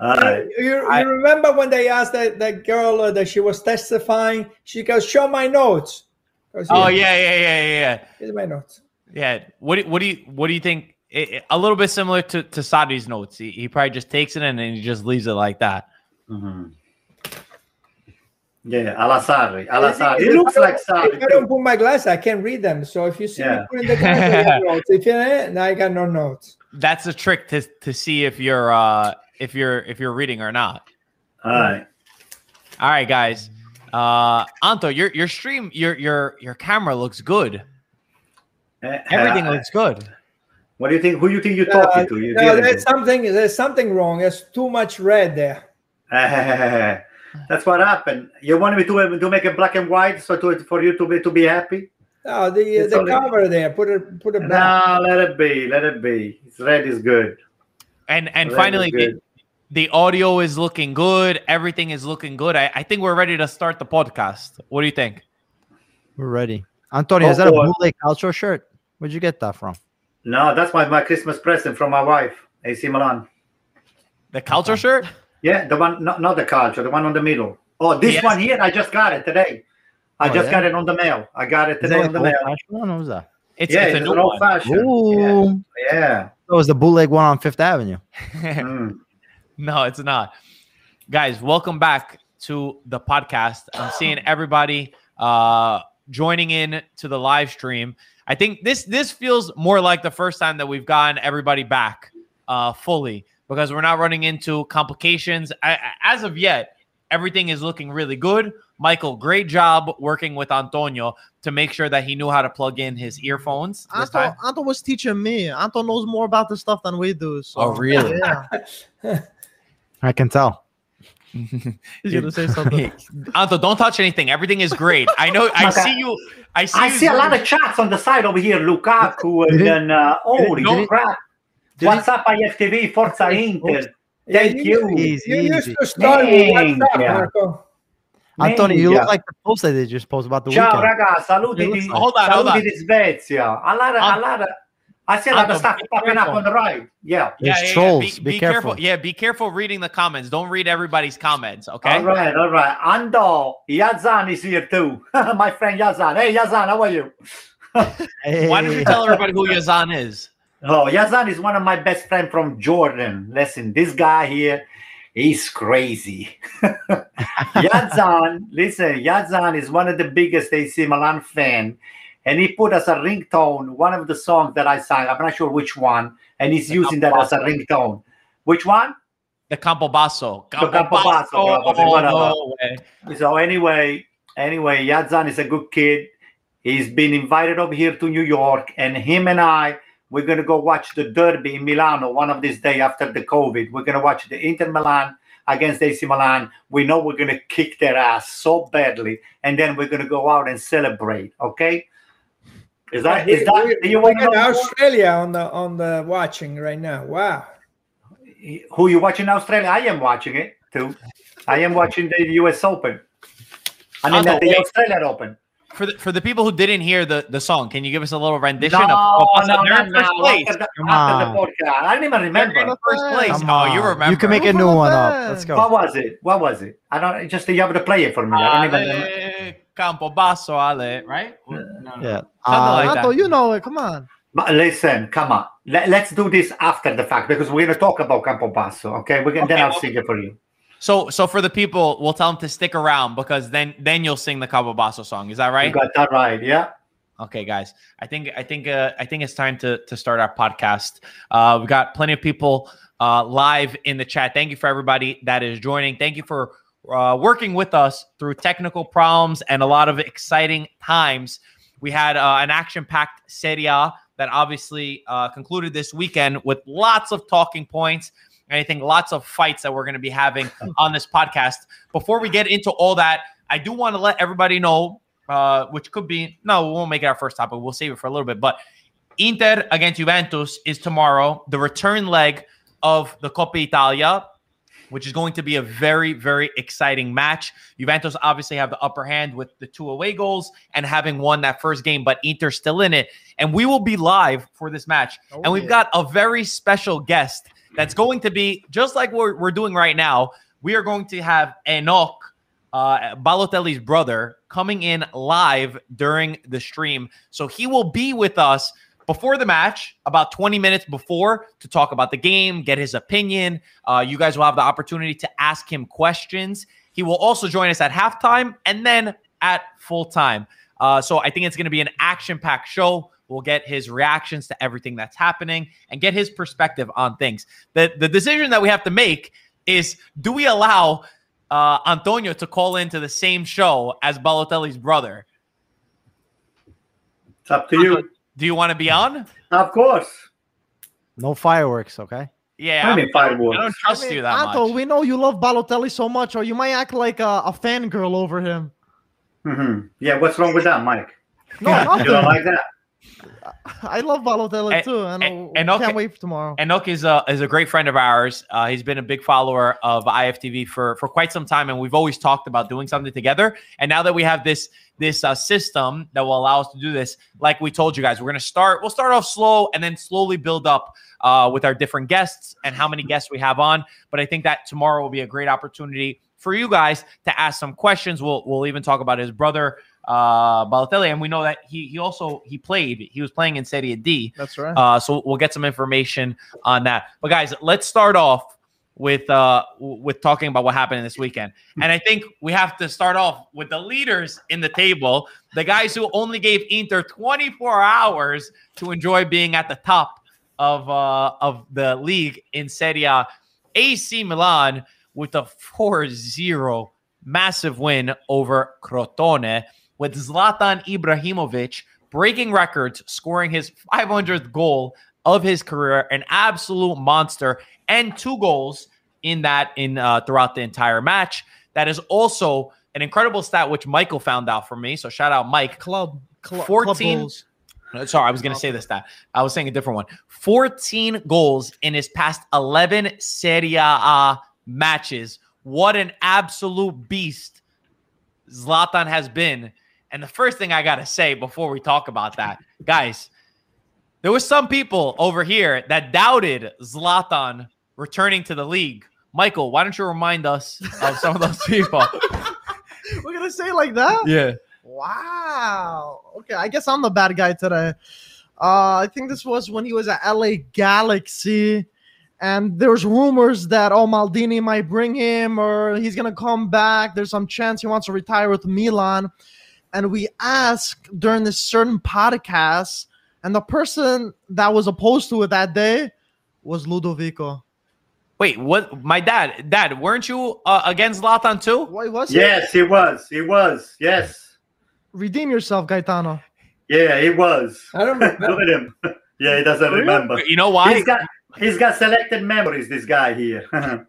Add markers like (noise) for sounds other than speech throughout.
All right. You, you I- remember when they asked that, that girl uh, that she was testifying? She goes, "Show my notes." Goes, Oh yeah, yeah, yeah, yeah, yeah. here's my notes. Yeah. What do, what do you what do you think? It, it- a little bit similar to to Sarri's notes. He, he probably just takes it and then he just leaves it like that. Mhm. Yeah, Ala Sarri. Ala If- Sarri. if looks don't- like If I don't put my glass, I can't read them. So if you see Yeah. me putting the glass, I have (laughs) notes. If you now I got no notes. That's a trick to to see if you're uh if you're if you're reading or not. All right. All right, guys. Uh Anto, your your stream, your your your camera looks good. Uh, Everything uh, looks good. What do you think? Who do you think you're Uh, talking to? You no, there's something. There's something wrong. There's too much red there. (laughs) That's what happened. You wanted me to to make it black and white, so to for you to be to be happy. No, the It's the only- cover there. Put it put it back. No, let it be. Let it be. It's red is good. And and Red is finally the, audio is looking good. Everything is looking good. I, I think we're ready to start the podcast. What do you think? We're ready. Antonio, is Oh, that a boy. bootleg culture shirt? Where'd you get that from? No, that's my, my Christmas present from my wife, AC Milan. The culture shirt? Yeah, the one, not, not the culture, the one on the middle. Oh, this Yes. one here, I just got it today. I Oh, just yeah? got it on the mail. I got it today that on the like mail. old one? What was that? It's, yeah, it's it's, a an new old one. fashioned. Ooh. Yeah. It was the bootleg one on Fifth Avenue. (laughs) (laughs) Mm. No, it's not. Guys, welcome back to the podcast. I'm seeing everybody uh joining in to the live stream. I think this this feels more like the first time that we've gotten everybody back uh fully because we're not running into complications. I, I- as of yet, everything is looking really good. Michael, great job working with Antonio to make sure that he knew how to plug in his earphones this Anto. Anto was teaching me. Anto knows more about this stuff than we do. So, Oh, really? Yeah. (laughs) I can tell. (laughs) He's gonna say (laughs) something. Anto, don't touch anything. Everything is great. I know. I Okay. see you. I see. I you see a lot of chats on the side over here. Lukaku and Did it- then, uh, holy did it- crap. What's up, IFTV? Forza Inter. Yeah, Thank you. Easy, You used to start with Thank WhatsApp, you. Marco. Antonio, you look like the post that they just posted about the Ciao weekend. raga, saluti It di, looks like- Hold on, hold saluti on. di Svezia. A lot of, a lot of, I see a lot Anto, of stuff be popping up on the right. Yeah. There's trolls. Be, Be careful. Yeah, be careful reading the comments. Don't read everybody's comments. Okay. All right, all right. Ando, Yazan is here too. (laughs) My friend Yazan. Hey, Yazan, how are you? Hey. (laughs) Why don't you tell everybody who Yazan is? Oh, Yazan is one of my best friends from Jordan. Listen, this guy here, he's crazy. (laughs) Yazan, listen, Yazan is one of the biggest AC Milan fan, and he put as a ringtone one of the songs that I sang. I'm not sure which one, and he's The using that as a ringtone. Which one? The Campo Basso. Campo Basso, probably, whatever. Oh, no way. So anyway, anyway, Yazan is a good kid. He's been invited over here to New York, and him and I, we're gonna go watch the Derby in Milano one of these days after the COVID. We're gonna watch the Inter Milan against AC Milan. We know we're gonna kick their ass so badly, and then we're gonna go out and celebrate. Okay? Is that is that? We- do you we want to got? Australia on the on the watching right now. Wow. who you watching Australia? I am watching it too. I am watching the U.S. Open. I mean, Otto, the, the. Australian Open. For the for the people who didn't hear the, the song, can you give us a little rendition No, of no, Campo Basso? They're in first now. place. After the, Come after the on. podcast. I don't even remember. the first place. Come Oh, you remember? You can make a new one up. Let's go. What was it? What was it? I don't just you have to play it for me. I don't even remember. Campo Basso, Ale, right? No, no. Yeah. Something Uh, like Anto, that. you know it. Come on. But listen, come on. Let, us do this after the fact because we're gonna talk about Campo Basso. Okay, we can then I'll well- sing it for you. So so for the people, we'll tell them to stick around because then then you'll sing the Cabo Basso song. Is that You right? got that right, yeah. Okay, guys. I think I think uh, I think it's time to to start our podcast. Uh, we've got plenty of people uh, live in the chat. Thank you for everybody that is joining. Thank you for uh, working with us through technical problems and a lot of exciting times. We had uh, an action-packed Serie A that obviously uh, concluded this weekend with lots of talking points. I think lots of fights that we're going to be having (laughs) on this podcast. Before we get into all that, I do want to let everybody know uh, which could be no, we won't make it our first topic. We'll save it for a little bit. But Inter against Juventus is tomorrow, the return leg of the Coppa Italia, which is going to be a very, very exciting match. Juventus obviously have the upper hand with the two away goals and having won that first game, but Inter still in it. And we will be live for this match. Oh, and we've yeah. got a very special guest that's going to be just like we're, we're doing right now. We are going to have Enoch, uh, Balotelli's brother, coming in live during the stream. So he will be with us before the match, about 20 minutes before, to talk about the game, get his opinion. Uh, you guys will have the opportunity to ask him questions. He will also join us at halftime and then at full time. Uh, so I think it's going to be an action packed show. We'll get his reactions to everything that's happening and get his perspective on things. The, the decision that we have to make is do we allow uh, Antonio to call into the same show as Balotelli's brother? It's up to you. Do you want to be on? Of course. No fireworks, okay? Yeah, I mean, I don't, fireworks. I don't trust I mean, you that Anto, much. we know you love Balotelli so much, or you might act like a, a fangirl over him. hmm Yeah, what's wrong with that, Mike? No, (laughs) You don't like that? I love Balotelli And- too, and, and- I and can't wait for tomorrow. Enoch is a is a great friend of ours. Uh, he's been a big follower of IFTV for for quite some time, and we've always talked about doing something together. And now that we have this this uh, system that will allow us to do this, like we told you guys, we're gonna start. We'll start off slow and then slowly build up uh, with our different guests and how many guests we have on. But I think that tomorrow will be a great opportunity for you guys to ask some questions. We'll we'll even talk about his brother uh Balotelli, and we know that he he also he played. He was playing in Serie D. That's right. Uh, so we'll get some information on that. But guys, let's start off with uh with talking about what happened this weekend. And I think we have to start off with the leaders in the table, the guys who only gave Inter 24 hours to enjoy being at the top of uh of the league in Serie A. AC Milan with a 4-0 massive win over Crotone with Zlatan Ibrahimovic breaking records, scoring his 500th goal of his career, an absolute monster, and two goals in that in uh, throughout the entire match. That is also an incredible stat which Michael found out for me. So shout out Mike. club, cl- 14 club goals. Uh, Sorry, I was going to say this stat. I was saying a different one. 14 goals in his past 11 Serie A matches. What an absolute beast Zlatan has been. And the first thing I got to say before we talk about that, guys, there was some people over here that doubted Zlatan returning to the league. Michael, why don't you remind us of some of those people? (laughs) We're gonna say like that. yeah. Wow. Okay, I guess I'm the bad guy today. Uh, I think this was when he was at LA Galaxy, and there was rumors that oh Maldini might bring him or he's gonna come back. There's some chance he wants to retire with Milan, and we asked during this certain podcast, and the person that was opposed to it that day was Ludovico. Wait, what? My dad, dad, weren't you uh, against Zlatan too? Why was it? Yes, he was. He was. Yes. Redeem yourself, Gaetano. Yeah, he was. I don't Look remember. at him. (laughs) Yeah, he doesn't remember. You know why? He's got he's got selected memories. This guy here. (laughs)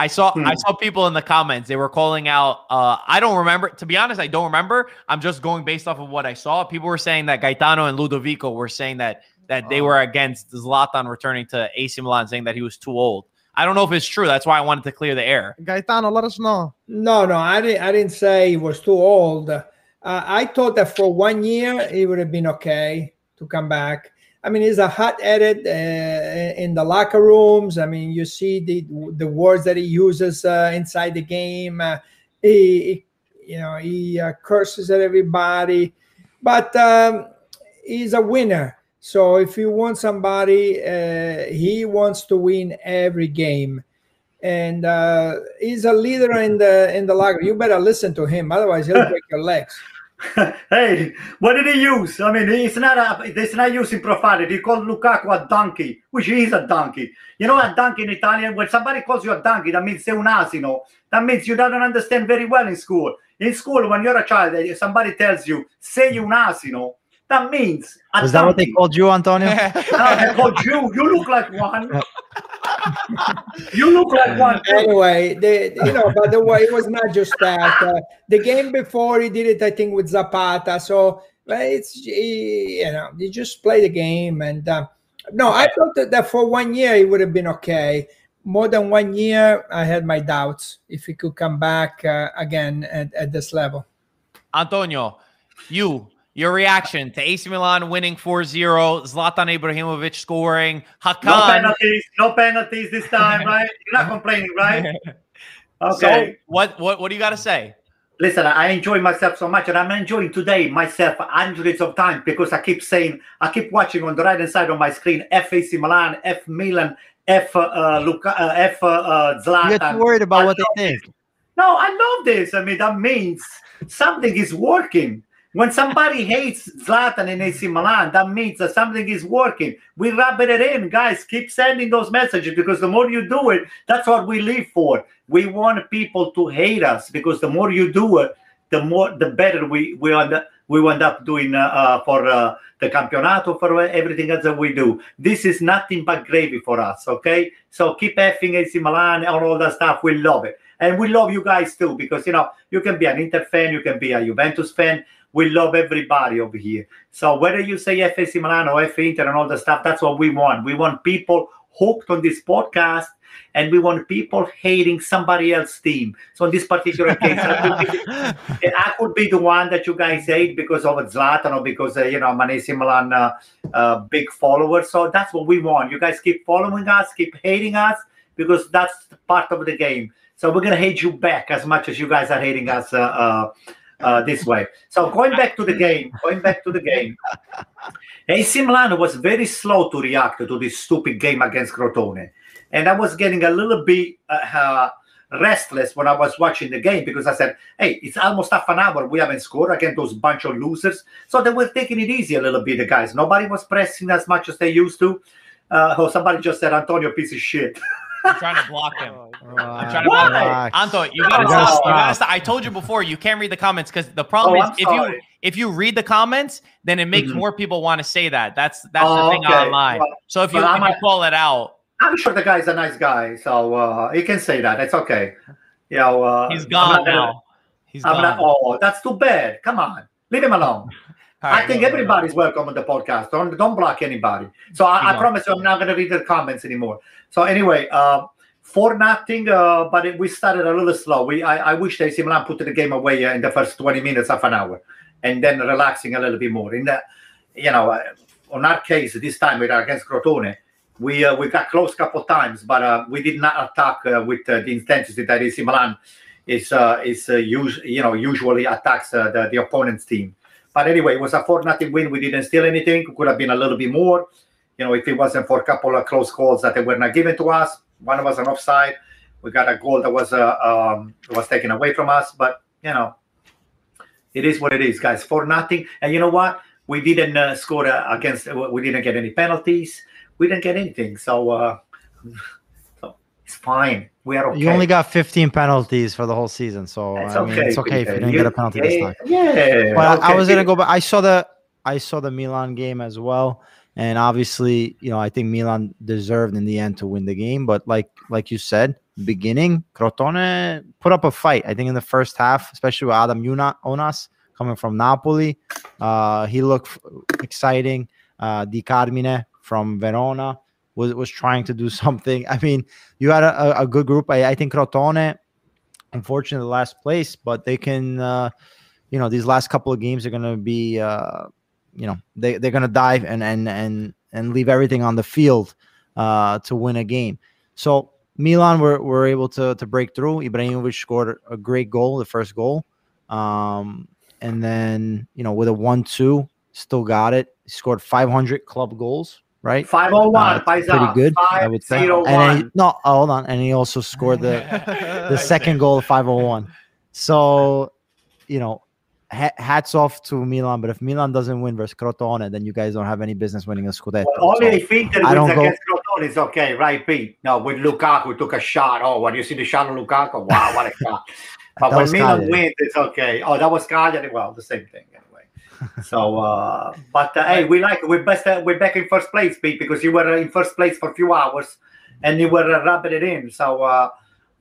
I saw Hmm. I saw people in the comments. They were calling out. Uh, I don't remember. To be honest, I don't remember. I'm just going based off of what I saw. People were saying that Gaetano and Ludovico were saying that that they Oh. were against Zlatan returning to AC Milan, saying that he was too old. I don't know if it's true. That's why I wanted to clear the air. Gaetano, let us know. No, no, I didn't. I didn't say he was too old. Uh, I thought that for one year it would have been okay to come back. I mean, he's a hot-headed uh, in the locker rooms. I mean, you see the the words that he uses uh, inside the game. Uh, he, he, you know, he uh, curses at everybody, but um, he's a winner. So if you want somebody, uh, he wants to win every game and uh, he's a leader in the in the locker. You better listen to him, otherwise he'll break your legs. (laughs) hey, what did he use? I mean, he's not a, he's not using profanity. He called Lukaku a donkey, which is a donkey. You know, a donkey in Italian. When somebody calls you a donkey, that means sei un asino. That means you don't understand very well in school. In school, when you're a child, eh, somebody tells you sei un asino, that means Is that what they called you, Antonio? (laughs) No, they called you. You look like one. (laughs) you look like one. Anyway, the, you know, but the way it was not just that. Uh, the game before he did it, I think, with Zapata. So it's you know, you just play the game, and uh, no, I thought that, that for one year he would have been okay. More than one year, I had my doubts if he could come back uh, again at, at this level. Antonio, you your reaction to AC Milan winning 4-0, Zlatan Ibrahimovic scoring, Hakan. No penalties, no penalties this time, right? You're not complaining, right? (laughs) Okay. So what what what do you got to say? Listen, I enjoy myself so much, and I'm enjoying today myself hundreds of times because I keep saying, I keep watching on the right hand side of my screen, FAC Milan, F Milan, F uh, Luca, uh, F uh, uh, Zlatan. You get worried about I what love they think. No, I love this. I mean, that means something is working. When somebody hates Zlatan in AC Milan, that means that something is working. We rub it in, guys. Keep sending those messages because the more you do it, that's what we live for. We want people to hate us because the more you do it, the more the better we we end up, we end up doing uh, uh, for uh, the campionato for everything else that we do. This is nothing but gravy for us. Okay, so keep effing AC Milan and all that stuff. We love it, and we love you guys too because you know you can be an Inter fan, you can be a Juventus fan. We love everybody over here. So whether you say FAC Milan or F Inter and all the stuff, that's what we want. We want people hooked on this podcast and we want people hating somebody else's team. So in this particular case, I could, be, (laughs) I could be the one that you guys hate because of Zlatan or because uh, you know I'm an AC Milan uh, uh, big follower. So that's what we want. You guys keep following us, keep hating us because that's part of the game. So we're gonna hate you back as much as you guys are hating us. Uh, uh, uh, this way. So going back to the game, going back to the game, AC Milan was very slow to react to this stupid game against Crotone, and I was getting a little bit uh, restless when I was watching the game because I said, "Hey, it's almost half an hour. We haven't scored against those bunch of losers." So they were taking it easy a little bit. The guys, nobody was pressing as much as they used to. Uh, oh, somebody just said, "Antonio, piece of shit." (laughs) I'm trying to block him. I'm trying to block him. Anto, you gotta Oh, stop. You gotta stop. stop. I told you before, you can't read the comments because the problem Oh, is I'm if sorry. you if you read the comments, then it makes Mhm. more people want to say that. That's that's Oh, the thing okay. online. Well, so if you, if I'm you call it out, I'm sure the guy's a nice guy, so uh, he can say that. It's okay. You know, uh, he's I'm gone not gonna- now. He's I'm gone. not. Oh, that's too bad. Come on, leave him alone. (laughs) All I think everybody's welcome on the podcast. Don't don't block anybody. So I, I promise you, I'm not going to read the comments anymore. So anyway, uh, for nothing, uh, but it, we started a little slow. We I, I wish AC Milan put the game away uh, in the first 20 minutes, half an hour, and then relaxing a little bit more. In the, you know, uh, on our case this time with against Crotone, we uh, we got close a couple of times, but uh, we did not attack with the intensity that AC Milan is is us- you know usually attacks the, the opponent's team. But anyway, it was a four nothing win. We didn't steal anything. Could have been a little bit more. You know, if it wasn't for a couple of close calls that they were not given to us. One was an offside. We got a goal that was uh, um, was taken away from us. But you know, it is what it is, guys. For nothing. And you know what? We didn't uh, score uh, against. We didn't get any penalties. We didn't get anything. So, uh, (laughs) so it's fine. We are okay. You only got 15 penalties for the whole season, so It's I mean, okay. it's okay if you didn't get a penalty this time. Yeah. But I was gonna go but I saw the I saw the Milan game as well, and obviously, you know, I think Milan deserved in the end to win the game. But like like you said, beginning Crotone put up a fight. I think in the first half, especially with Adam Una- Ounas coming from Napoli, uh, he looked exciting. Uh, Di Carmine from Verona was was trying to do (laughs) something. I mean, you had a, a- good group. I, I think Crotone, unfortunately, last place, but they can. Uh, you know these last couple of games are going to be uh you know they, they're going to dive and and and and leave everything on the field uh to win a game. So milan were, were able to to break through. Ibrahimovic scored a great goal the first goal. Um and then you know with a 1-2 still got it. He scored 500 club goals right? 501, Uh, pretty good i would say. And then he, 501. no oh, hold on. And he also scored the (laughs) the second goal 501 so you know ha- hats off to milan but if milan doesn't win versus crotone then you guys don't have any business winning a scudetto Well, only So, if Inter I wins don't go- against Crotone is okay, right, Pete? No, with Lukaku took a shot. Oh, when you see the shot of Lukaku, wow, what a (laughs) shot! But when Milan Cagliari. wins, it's okay. Oh, that was Cagliari. Well, the same thing anyway. so, uh, but uh, hey, we like it. We're best. Uh, we're back in first place, Pete, because you were in first place for a few hours, and you were uh, rubbing it in. So. Uh,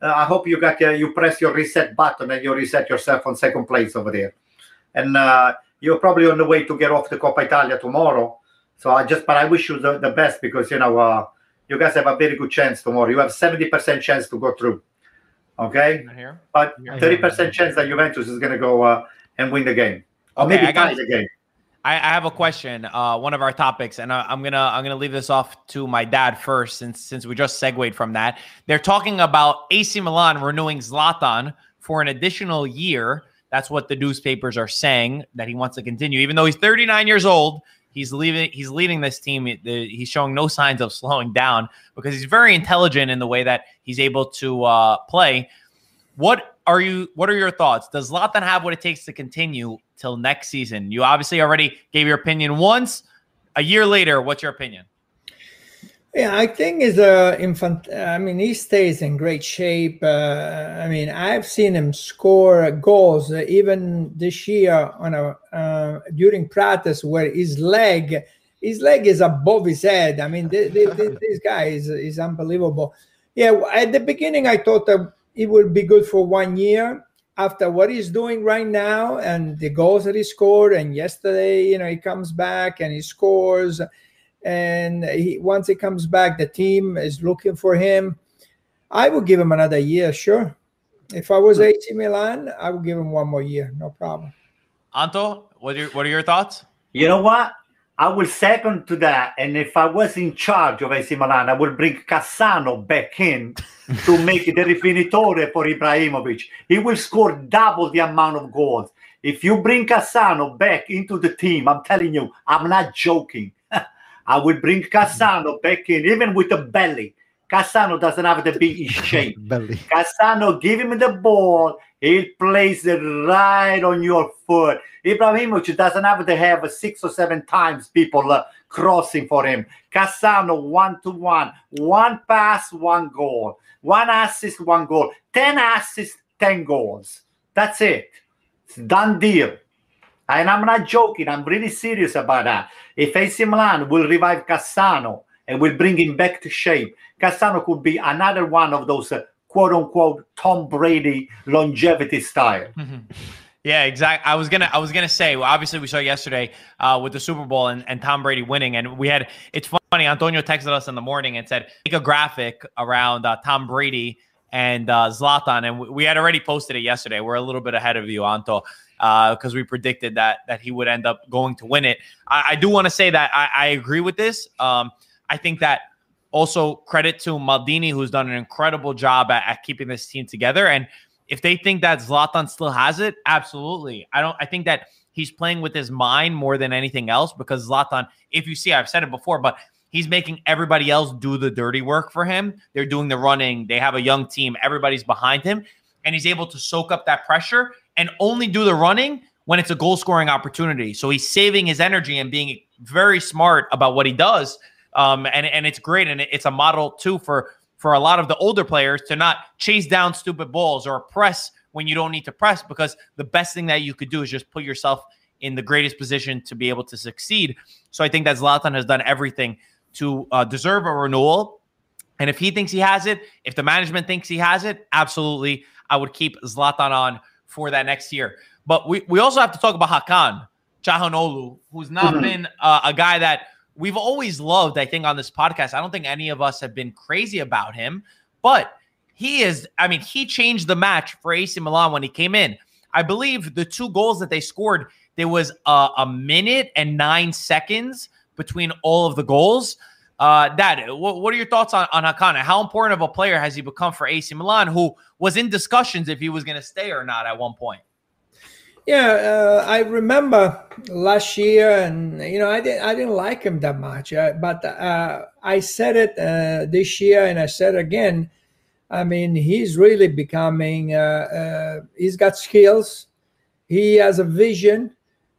uh, I hope you got you press your reset button and you reset yourself on second place over there, and uh, you're probably on the way to get off the Coppa Italia tomorrow. So I just, but I wish you the, the best because you know uh, you guys have a very good chance tomorrow. You have seventy percent chance to go through. Okay, here. but thirty percent chance that Juventus is going to go uh, and win the game, or Okay, maybe I got- tie the game. I, I have a question. Uh, one of our topics, and I, I'm gonna I'm gonna leave this off to my dad first, since since we just segued from that. They're talking about AC Milan renewing Zlatan for an additional year. That's what the newspapers are saying that he wants to continue, even though he's 39 years old. He's leaving. He's leading this team. He's showing no signs of slowing down because he's very intelligent in the way that he's able to uh, play. What are you? What are your thoughts? Does Zlatan have what it takes to continue till next season? You obviously already gave your opinion once. A year later, what's your opinion? Yeah, I think is a infant. I mean, he stays in great shape. Uh, I mean, I've seen him score goals uh, even this year on a uh, during practice where his leg, his leg is above his head. I mean, this, this guy is is unbelievable. Yeah, at the beginning I thought that it would be good for one year after what he's doing right now and the goals that he scored and yesterday you know he comes back and he scores and he once he comes back the team is looking for him i would give him another year sure if i was. AC Milan I would give him one more year no problem Anto what are your, what are your thoughts you know what I will second to that. And if I was in charge of AC Milan, I would bring Cassano back in (laughs) to make the rifinitore for Ibrahimovic. He will score double the amount of goals. If you bring Cassano back into the team, I'm telling you, I'm not joking. I will bring Cassano back in, even with a belly. Cassano doesn't have to be in shape. belly. Cassano, give him the ball he plays it right on your foot. Ibrahimovic doesn't have to have six or seven times people uh, crossing for him. Cassano one to one, one pass, one goal, one assist, one goal, ten assists, ten goals. That's it. It's done deal. And I'm not joking. I'm really serious about that. If AC Milan will revive Cassano and will bring him back to shape, Cassano could be another one of those uh, quote unquote Tom Brady longevity style. Mm-hmm. (laughs) Yeah, exactly. I was gonna, I was gonna say. Well, obviously, we saw yesterday uh, with the Super Bowl and, and Tom Brady winning, and we had. It's funny. Antonio texted us in the morning and said, "Make a graphic around uh, Tom Brady and uh, Zlatan," and we, we, had already posted it yesterday. We're a little bit ahead of you, Anto, because uh, we predicted that that he would end up going to win it. I, I do want to say that I, I, agree with this. Um, I think that also, credit to Maldini, who's done an incredible job at, at, keeping this team together. And if they think that Zlatan still has it, absolutely. I don't. I think that he's playing with his mind more than anything else because Zlatan, if you see, I've said it before, but he's making everybody else do the dirty work for him. They're doing the running. They have a young team. Everybody's behind him, and he's able to soak up that pressure and only do the running when it's a goal scoring opportunity. So he's saving his energy and being very smart about what he does um, and and it's great, and it's a model too for for a lot of the older players to not chase down stupid balls or press when you don't need to press because the best thing that you could do is just put yourself in the greatest position to be able to succeed. So I think that Zlatan has done everything to uh, deserve a renewal. And if he thinks he has it, if the management thinks he has it, absolutely, I would keep Zlatan on for that next year. But we, we also have to talk about Hakan Calhanoglu, who's not mm-hmm. been uh, a guy that – we've always loved, I think, on this podcast. I don't think any of us have been crazy about him, but he is, I mean, he changed the match for AC Milan when he came in. I believe the two goals that they scored, there was a, a minute and nine seconds between all of the goals. Uh, Dad, what, what are your thoughts on, on Hakan? How important of a player has he become for AC Milan, who was in discussions if he was going to stay or not at one point? Yeah, uh, I remember last year, and you know, I didn't, I didn't like him that much, uh, but uh, I said it uh, this year, and I said again. I mean, he's really becoming. Uh, uh, he's got skills. He has a vision.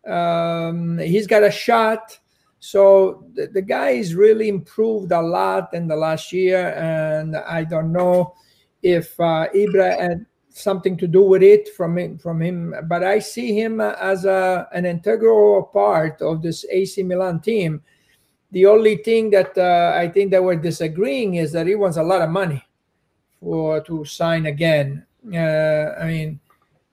Um, he's got a shot. So the, the guy really improved a lot in the last year, and I don't know if Ibra had something to do with it from him, from him. But I see him as a, an integral part of this AC Milan team. The only thing that uh, I think that we're disagreeing is that he wants a lot of money for to sign again. Uh, I mean,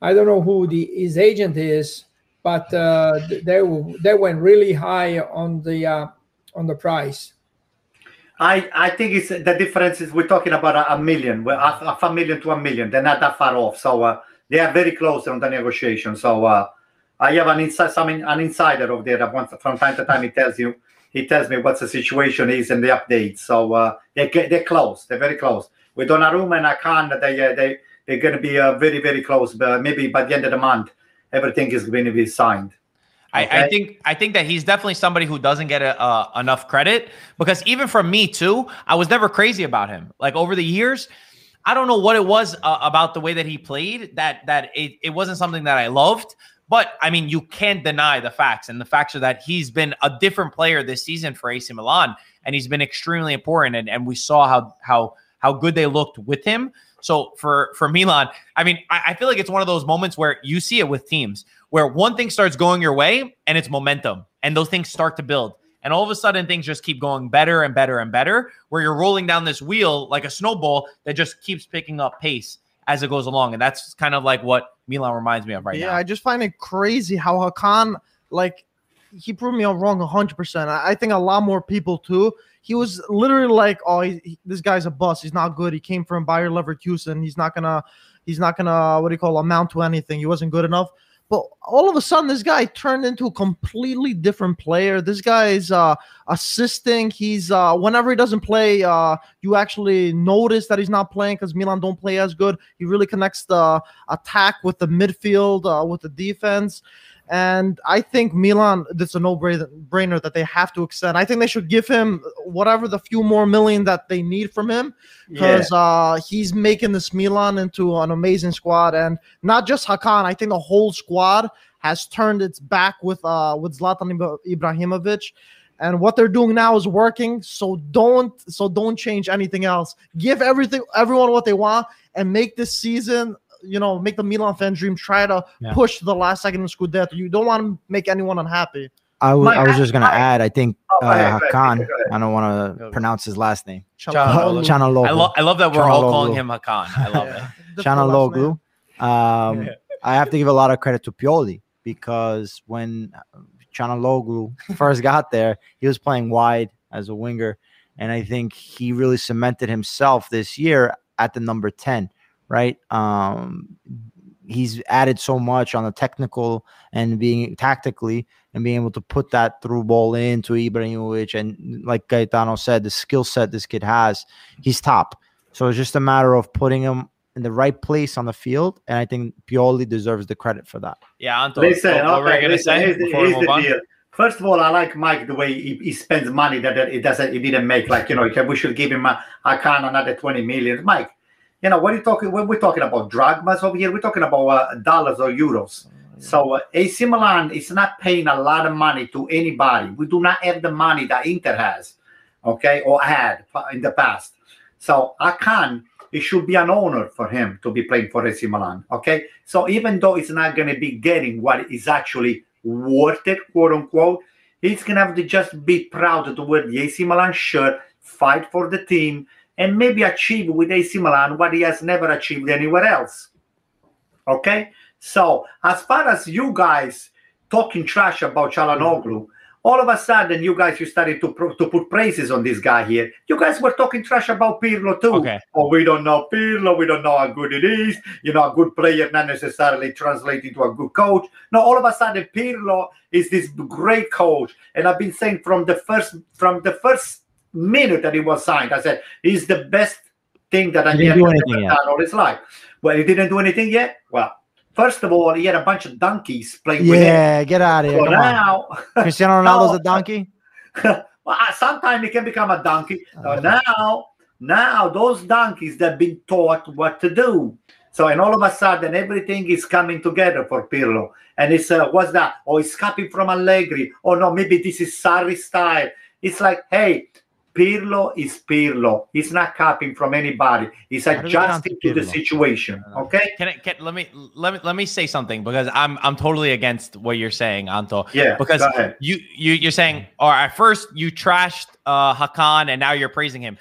I don't know who the his agent is, but uh, they they went really high on the uh, on the price. I, I think it's the difference is we're talking about a, a million, a, a million to a million. They're not that far off, so uh, they are very close on the negotiation. So uh, I have an inside, some an insider over there that once from time to time he tells you, he tells me what the situation is and the updates. So uh, they they're close. They're very close. With Donnarumma and Akan, they uh, they they're going to be very very close. Maybe by the end of the month, everything is going to be signed. I, I think I think that he's definitely somebody who doesn't get a, uh, enough credit because even from me too, I was never crazy about him. Like over the years, I don't know what it was uh, about the way that he played that that it, it wasn't something that I loved. But I mean, you can't deny the facts, and the facts are that he's been a different player this season for AC Milan, and he's been extremely important. And, and we saw how how how good they looked with him. So for for Milan, I mean, I, I feel like it's one of those moments where you see it with teams where one thing starts going your way and it's momentum, and those things start to build. And all of a sudden, things just keep going better and better and better, where you're rolling down this wheel like a snowball that just keeps picking up pace as it goes along. And that's kind of like what Milan reminds me of right yeah, now. Yeah, I just find it crazy how Hakan, like, he proved me wrong 100%. I, think a lot more people too. He was literally like, "Oh, he, he- this guy's a bust. He's not good. He came from Bayer Leverkusen. He's not gonna, he's not gonna, what do you call, amount to anything. He wasn't good enough." But all of a sudden, this guy turned into a completely different player. This guy is uh, assisting. He's uh, whenever he doesn't play, uh, you actually notice that he's not playing because Milan don't play as good. He really connects the attack with the midfield, uh, with the defense. And I think Milan, it's a no-brainer that they have to extend. I think they should give him whatever the few more million that they need from him Yeah. because uh, he's making this Milan into an amazing squad, and not just Hakan. I think the whole squad has turned its back with uh, with Zlatan Ibrahimovic, and what they're doing now is working. So don't so don't change anything else. Give everything everyone what they want, and make this season. You know, make the Milan fan dream. Try to Yeah. push the last second in Scudetto. You don't want to make anyone unhappy. I was, Mike, I was just gonna I- add. I think Oh, uh, ahead, Hakan. ahead. I don't want to pronounce his last name. Çalhanoğlu. Chanaloglu. I, lo- I love that we're all calling him Hakan. I love it. Difficult last name. Chanaloglu. Um, Yeah. I have to give a lot of credit to Pioli because when Chanaloglu first got there, he was playing wide as a winger, and I think he really cemented himself this year at the number ten. Right, um, he's added so much on the technical and being tactically and being able to put that through ball into Ibrahimovic and like Gaetano said, the skill set this kid has, he's top. So it's just a matter of putting him in the right place on the field, and I think Pioli deserves the credit for that. Yeah, Anto. Listen, what, what were you okay, gonna listen, say here's the- before we here's move the on? deal. First of all, I like Mike the way he, he spends money that, that it doesn't, he didn't make. Like you know, we should give him a, I can another twenty million. Mike, you know, what are you talking? We're, we're talking about drachmas over here. We're talking about uh, dollars or euros. So uh, AC Milan is not paying a lot of money to anybody. We do not have the money that Inter has, okay, or had in the past. So Akan, it should be an honor for him to be playing for AC Milan, okay. So even though it's not going to be getting what is actually worth it, quote unquote, he's going to have to just be proud to wear the AC Milan shirt, fight for the team, and maybe achieve with AC Milan what he has never achieved anywhere else. Okay. So as far as you guys talking trash about Chalanoglu, all of a sudden you guys you started to pro- to put praises on this guy here. You guys were talking trash about Pirlo too. Okay. Oh, we don't know Pirlo. We don't know how good it is. You know, a good player not necessarily translate into a good coach. No, all of a sudden Pirlo is this great coach, and I've been saying from the first from the first minute that he was signed, I said he's the best thing that He didn't Agnelli do has ever yet. done all his life. Well, he didn't do anything yet. Well, first of all, he had a bunch of donkeys playing with him. Yeah, get out of here. So now, (laughs) Cristiano Ronaldo's a donkey. (laughs) well, sometimes he can become a donkey. So now, now those donkeys they've been taught what to do. So and all of a sudden everything is coming together for Pirlo. And it's uh, what's that? Oh, it's copying from Allegri. Oh no, maybe this is Sarri style. It's like, hey, Pirlo is Pirlo. He's not copying from anybody. He's How do we get onto adjusting to the situation. Okay. Can I can, let me let me let me say something because I'm I'm totally against what you're saying, Anto. Yeah. Because you you you're saying, or at first you trashed uh, Hakan and now you're praising him.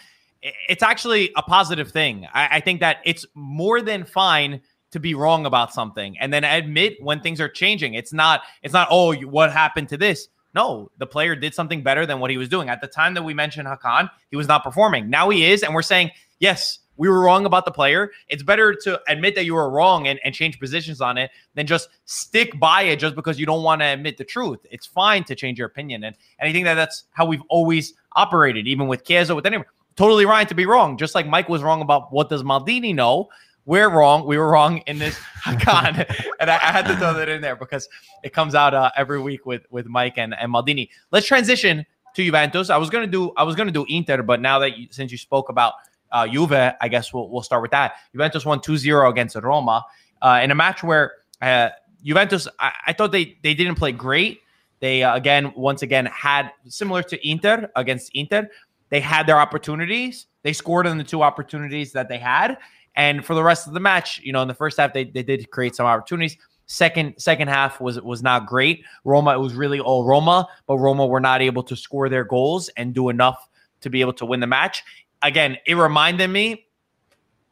It's actually a positive thing. I, I think that it's more than fine to be wrong about something and then admit when things are changing. It's not it's not oh what happened to this. No, the player did something better than what he was doing at the time that we mentioned Hakan. He was not performing. Now he is, and we're saying yes. we were wrong about the player. It's better to admit that you were wrong and, and change positions on it than just stick by it just because you don't want to admit the truth. It's fine to change your opinion. And, and I think that that's how we've always operated, even with Chiesa, with anyone. Totally right to be wrong. Just like Mike was wrong about what does Maldini know. We're wrong. We were wrong in this (laughs) con, and I, I, had to throw that in there because it comes out uh, every week with with Mike and, and Maldini. Let's transition to Juventus. I was gonna do I was gonna do Inter, but now that you, since you spoke about uh, Juve, I guess we'll we'll start with that. Juventus won 2-0 against Roma uh, in a match where uh, Juventus I, I, thought they they didn't play great. They uh, again once again had similar to Inter against Inter. They had their opportunities. They scored on the two opportunities that they had, and for the rest of the match, you know, in the first half they, they did create some opportunities. Second second half was was not great. Roma it was really all Roma, but Roma were not able to score their goals and do enough to be able to win the match. Again, it reminded me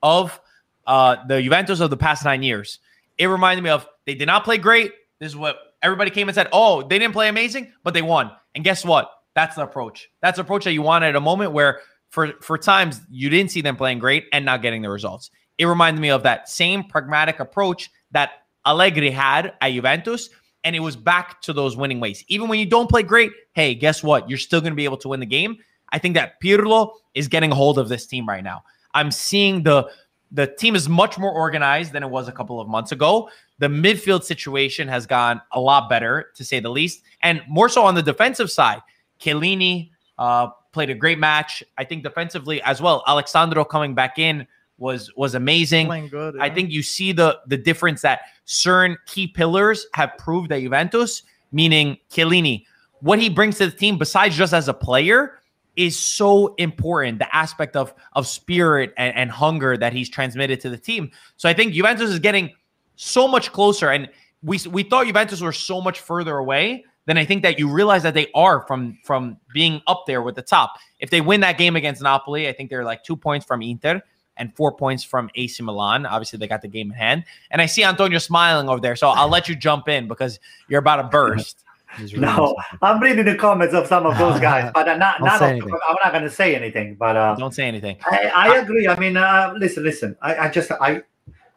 of uh, the Juventus of the past nine years. It reminded me of they did not play great. This is what everybody came and said. Oh, they didn't play amazing, but they won. And guess what? That's the approach. That's the approach that you want at a moment where for for times you didn't see them playing great and not getting the results. It reminded me of that same pragmatic approach that Allegri had at Juventus, and it was back to those winning ways. Even when you don't play great, hey, guess what? You're still going to be able to win the game. I think that Pirlo is getting a hold of this team right now. I'm seeing the the team is much more organized than it was a couple of months ago. The midfield situation has gone a lot better, to say the least, and more so on the defensive side. Chiellini uh, played a great match. I think defensively as well. Alex Sandro coming back in was was amazing. Good. I think you see the the difference that certain key pillars have proved at Juventus, meaning Chiellini, what he brings to the team besides just as a player is so important. The aspect of of spirit and, and hunger that he's transmitted to the team. So I think Juventus is getting so much closer, and we we thought Juventus were so much further away. Then I think that you realize that they are from from being up there with the top. If they win that game against Napoli, I think they're like two points from Inter and four points from AC Milan. Obviously, they got the game in hand. And I see Antonio smiling over there. So I'll let you jump in because you're about to burst. (laughs) Really no, I'm reading the comments of some of those (laughs) guys, but uh, not, not I'm not going to say anything. But uh, don't say anything. I, I agree. I mean, uh, listen, listen. I, I, just, I,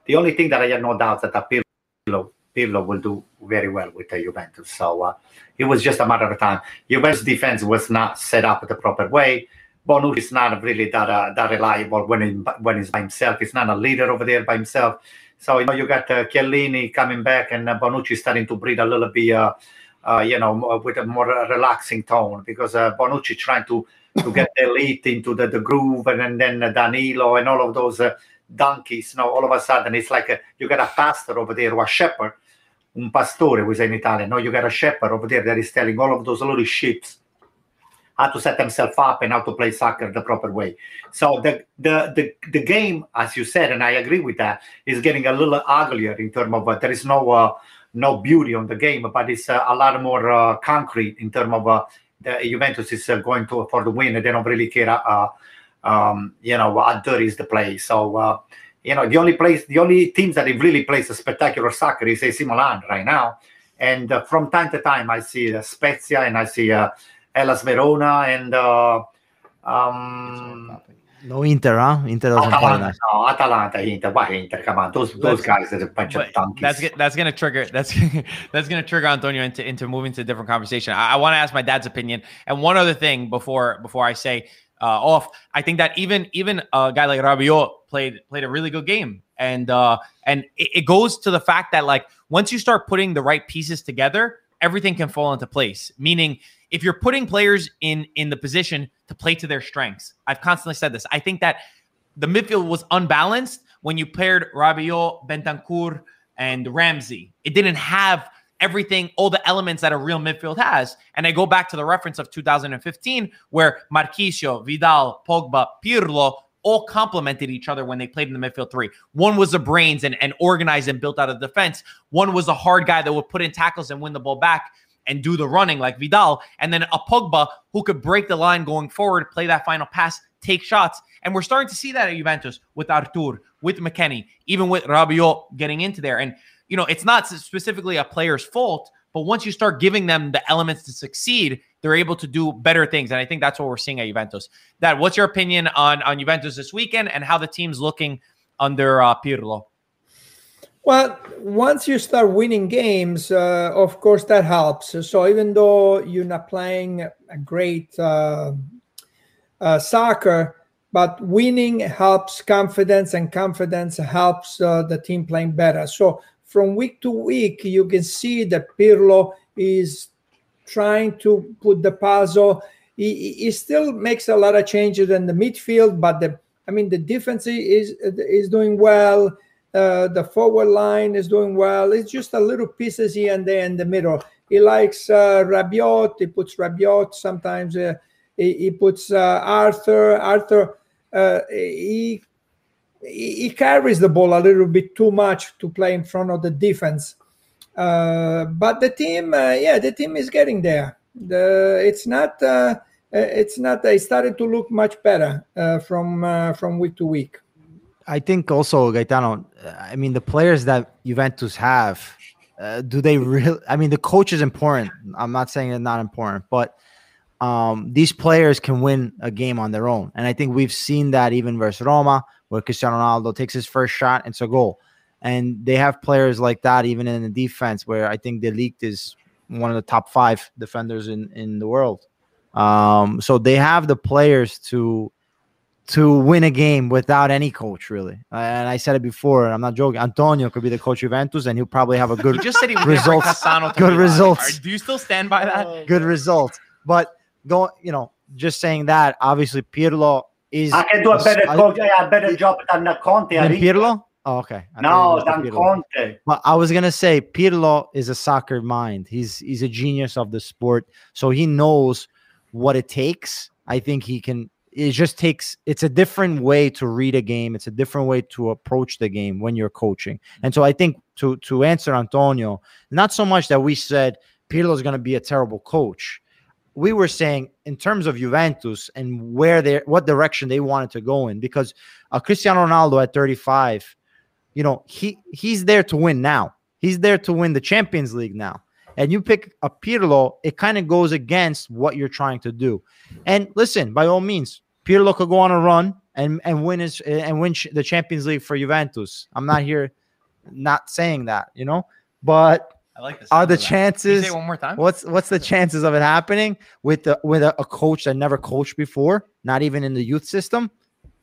the only thing that I have no doubts that Pirlo, Pirlo will do very well with the Juventus. So uh, it was just a matter of time. Juventus defense was not set up the proper way. Bonucci is not really that uh, that reliable when he, when he's by himself. He's not a leader over there by himself. So you know you got uh, Chiellini coming back and uh, Bonucci starting to breathe a little bit, uh, uh, you know, with a more relaxing tone because uh, Bonucci trying to to get de Ligt into the, the groove and, and then Danilo and all of those uh, donkeys. You know, all of a sudden it's like a, you got a pastor over there or a shepherd, un pastore we say in Italian. No, you got a shepherd over there that is telling all of those little sheeps how to set themselves up and how to play soccer the proper way. So the the the, the game, as you said, and I agree with that, is getting a little uglier in terms of uh, there is no uh, no beauty on the game, but it's uh, a lot more uh, concrete in terms of uh, the Juventus is uh, going to for the win, and they don't really care. Um, you know, how dirty is the play. So you know, the only place, the only teams that have really plays a spectacular soccer is AC Milan right now. And from time to time, I see Spezia and I see Hellas Verona and uh, um, no Inter, huh? Inter doesn't Atalanta, play No, Atalanta, Inter. Why Inter? Come on, those those guys are a bunch of donkeys. That's that's gonna trigger that's (laughs) that's gonna trigger Antonio into into moving to a different conversation. I, I want to ask my dad's opinion. And one other thing before before I say uh, off, I think that even even a guy like Rabiot played played a really good game, and uh, and it, it goes to the fact that like once you start putting the right pieces together, everything can fall into place. Meaning if you're putting players in in the position to play to their strengths. I've constantly said this. I think that the midfield was unbalanced when you paired Rabiot, Bentancur, and Ramsey. It didn't have everything, all the elements that a real midfield has. And I go back to the reference of 2015, where Marchisio, Vidal, Pogba, Pirlo all complemented each other when they played in the midfield three. One was the brains and, and organized and built out of defense. One was a hard guy that would put in tackles and win the ball back and do the running like Vidal, and then a Pogba who could break the line going forward, play that final pass, take shots. And we're starting to see that at Juventus with Arthur, with McKennie, even with Rabiot getting into there. And, you know, it's not specifically a player's fault, But once you start giving them the elements to succeed, they're able to do better things. And I think that's what we're seeing at Juventus. Dad, what's your opinion on, on Juventus this weekend and how the team's looking under uh, Pirlo? Well, once you start winning games, uh, of course that helps. So even though you're not playing a great uh, uh, soccer, but winning helps confidence, and confidence helps uh, the team playing better. So from week to week, you can see that Pirlo is trying to put the puzzle. He, he still makes a lot of changes in the midfield, but the I mean the defense is is doing well. Uh, the forward line is doing well. It's just a little pieces here and there in the middle. He likes uh, Rabiot. He puts Rabiot sometimes. Uh, he, he, puts uh, Arthur. Arthur. Uh, he he carries the ball a little bit too much to play in front of the defense. Uh, but the team, uh, yeah, the team is getting there. The, it's not, uh, it's not. They started to look much better uh, from uh, from week to week. I think also Gaetano. I mean, the players that Juventus have, do they really? I mean, the coach is important. I'm not saying it's not important, but um, these players can win a game on their own, and I think we've seen that even versus Roma where Cristiano Ronaldo takes his first shot, and it's a goal. And they have players like that even in the defense, where I think De Ligt is one of the top five defenders in, in the world. Um, so they have the players to to win a game without any coach, really. And I said it before, and I'm not joking. Antonio could be the coach of Juventus, and he'll probably have a (laughs) good you just said he results. Good results. do you still stand by that? Good results. But go, you know, just saying that. Obviously, Pirlo is I can do a better coach, a better job than Conte. Than Pirlo? Oh, okay. I no, than. Conte. But I was gonna say Pirlo is a soccer mind. He's he's a genius of the sport, so he knows what it takes. I think he can. It just takes. It's a different way to read a game. It's a different way to approach the game when you're coaching. And so I think to to answer Antonio, not so much that we said Pirlo is going to be a terrible coach we were saying in terms of Juventus and where they what direction they wanted to go in because uh, Cristiano Ronaldo at 35 you know he he's there to win now. He's there to win the Champions League now. And you pick a Pirlo it kind of goes against what you're trying to do. And listen by all means Pirlo could go on a run and and win his and win the Champions League for Juventus. I'm not here not saying that you know? But I like this. Are the chances? say one more time. What's what's the chances of it happening with the with a, a coach that never coached before, not even in the youth system?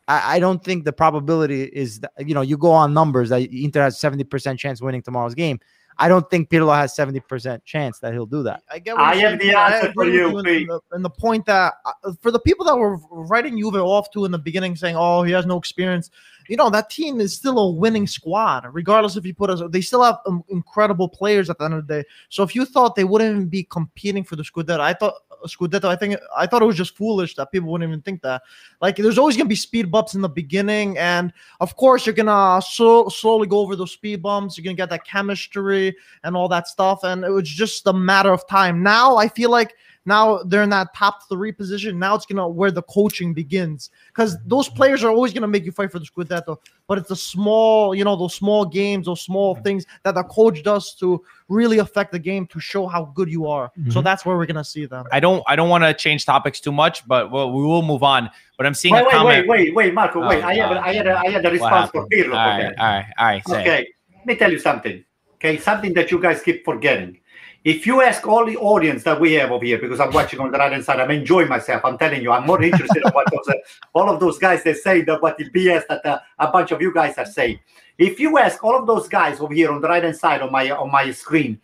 I, I don't think the probability is that you know you go on numbers that Inter has seventy percent chance winning tomorrow's game. I don't think Pirlo has seventy percent chance that he'll do that. I get. I have the answer for you, you and, the, and the point that uh, for the people that were writing Juve off to in the beginning, saying, "Oh, he has no experience," you know that team is still a winning squad, regardless if you put us. They still have um, incredible players at the end of the day. So if you thought they wouldn't be competing for the Scudetto, I thought Scudetto. I think I thought it was just foolish that people wouldn't even think that. Like, there's always gonna be speed bumps in the beginning, and of course, you're gonna so, slowly go over those speed bumps. You're gonna get that chemistry and all that stuff, and it was just a matter of time. Now, I feel like now they're in that top three position. Now it's gonna where the coaching begins because those players are always gonna make you fight for the Scudetto. But it's the small, you know, those small games, those small things that the coach does to really affect the game to show how good you are. Mm-hmm. So that's where we're gonna see them. I don't, I don't want to change topics too much, but we'll, we will move on. But I'm seeing wait, a wait, comment. Wait, wait, wait, Marco, wait. Oh, I, have, I had, a, I had a response for Pirlo. All right, all right, all right. Okay, let me tell you something. Okay, something that you guys keep forgetting. If you ask all the audience that we have over here, because I'm watching on the right hand side, I'm enjoying myself. I'm telling you, I'm more interested in what those, uh, all of those guys they say that what the BS that uh, a bunch of you guys are saying. If you ask all of those guys over here on the right hand side on my on my screen,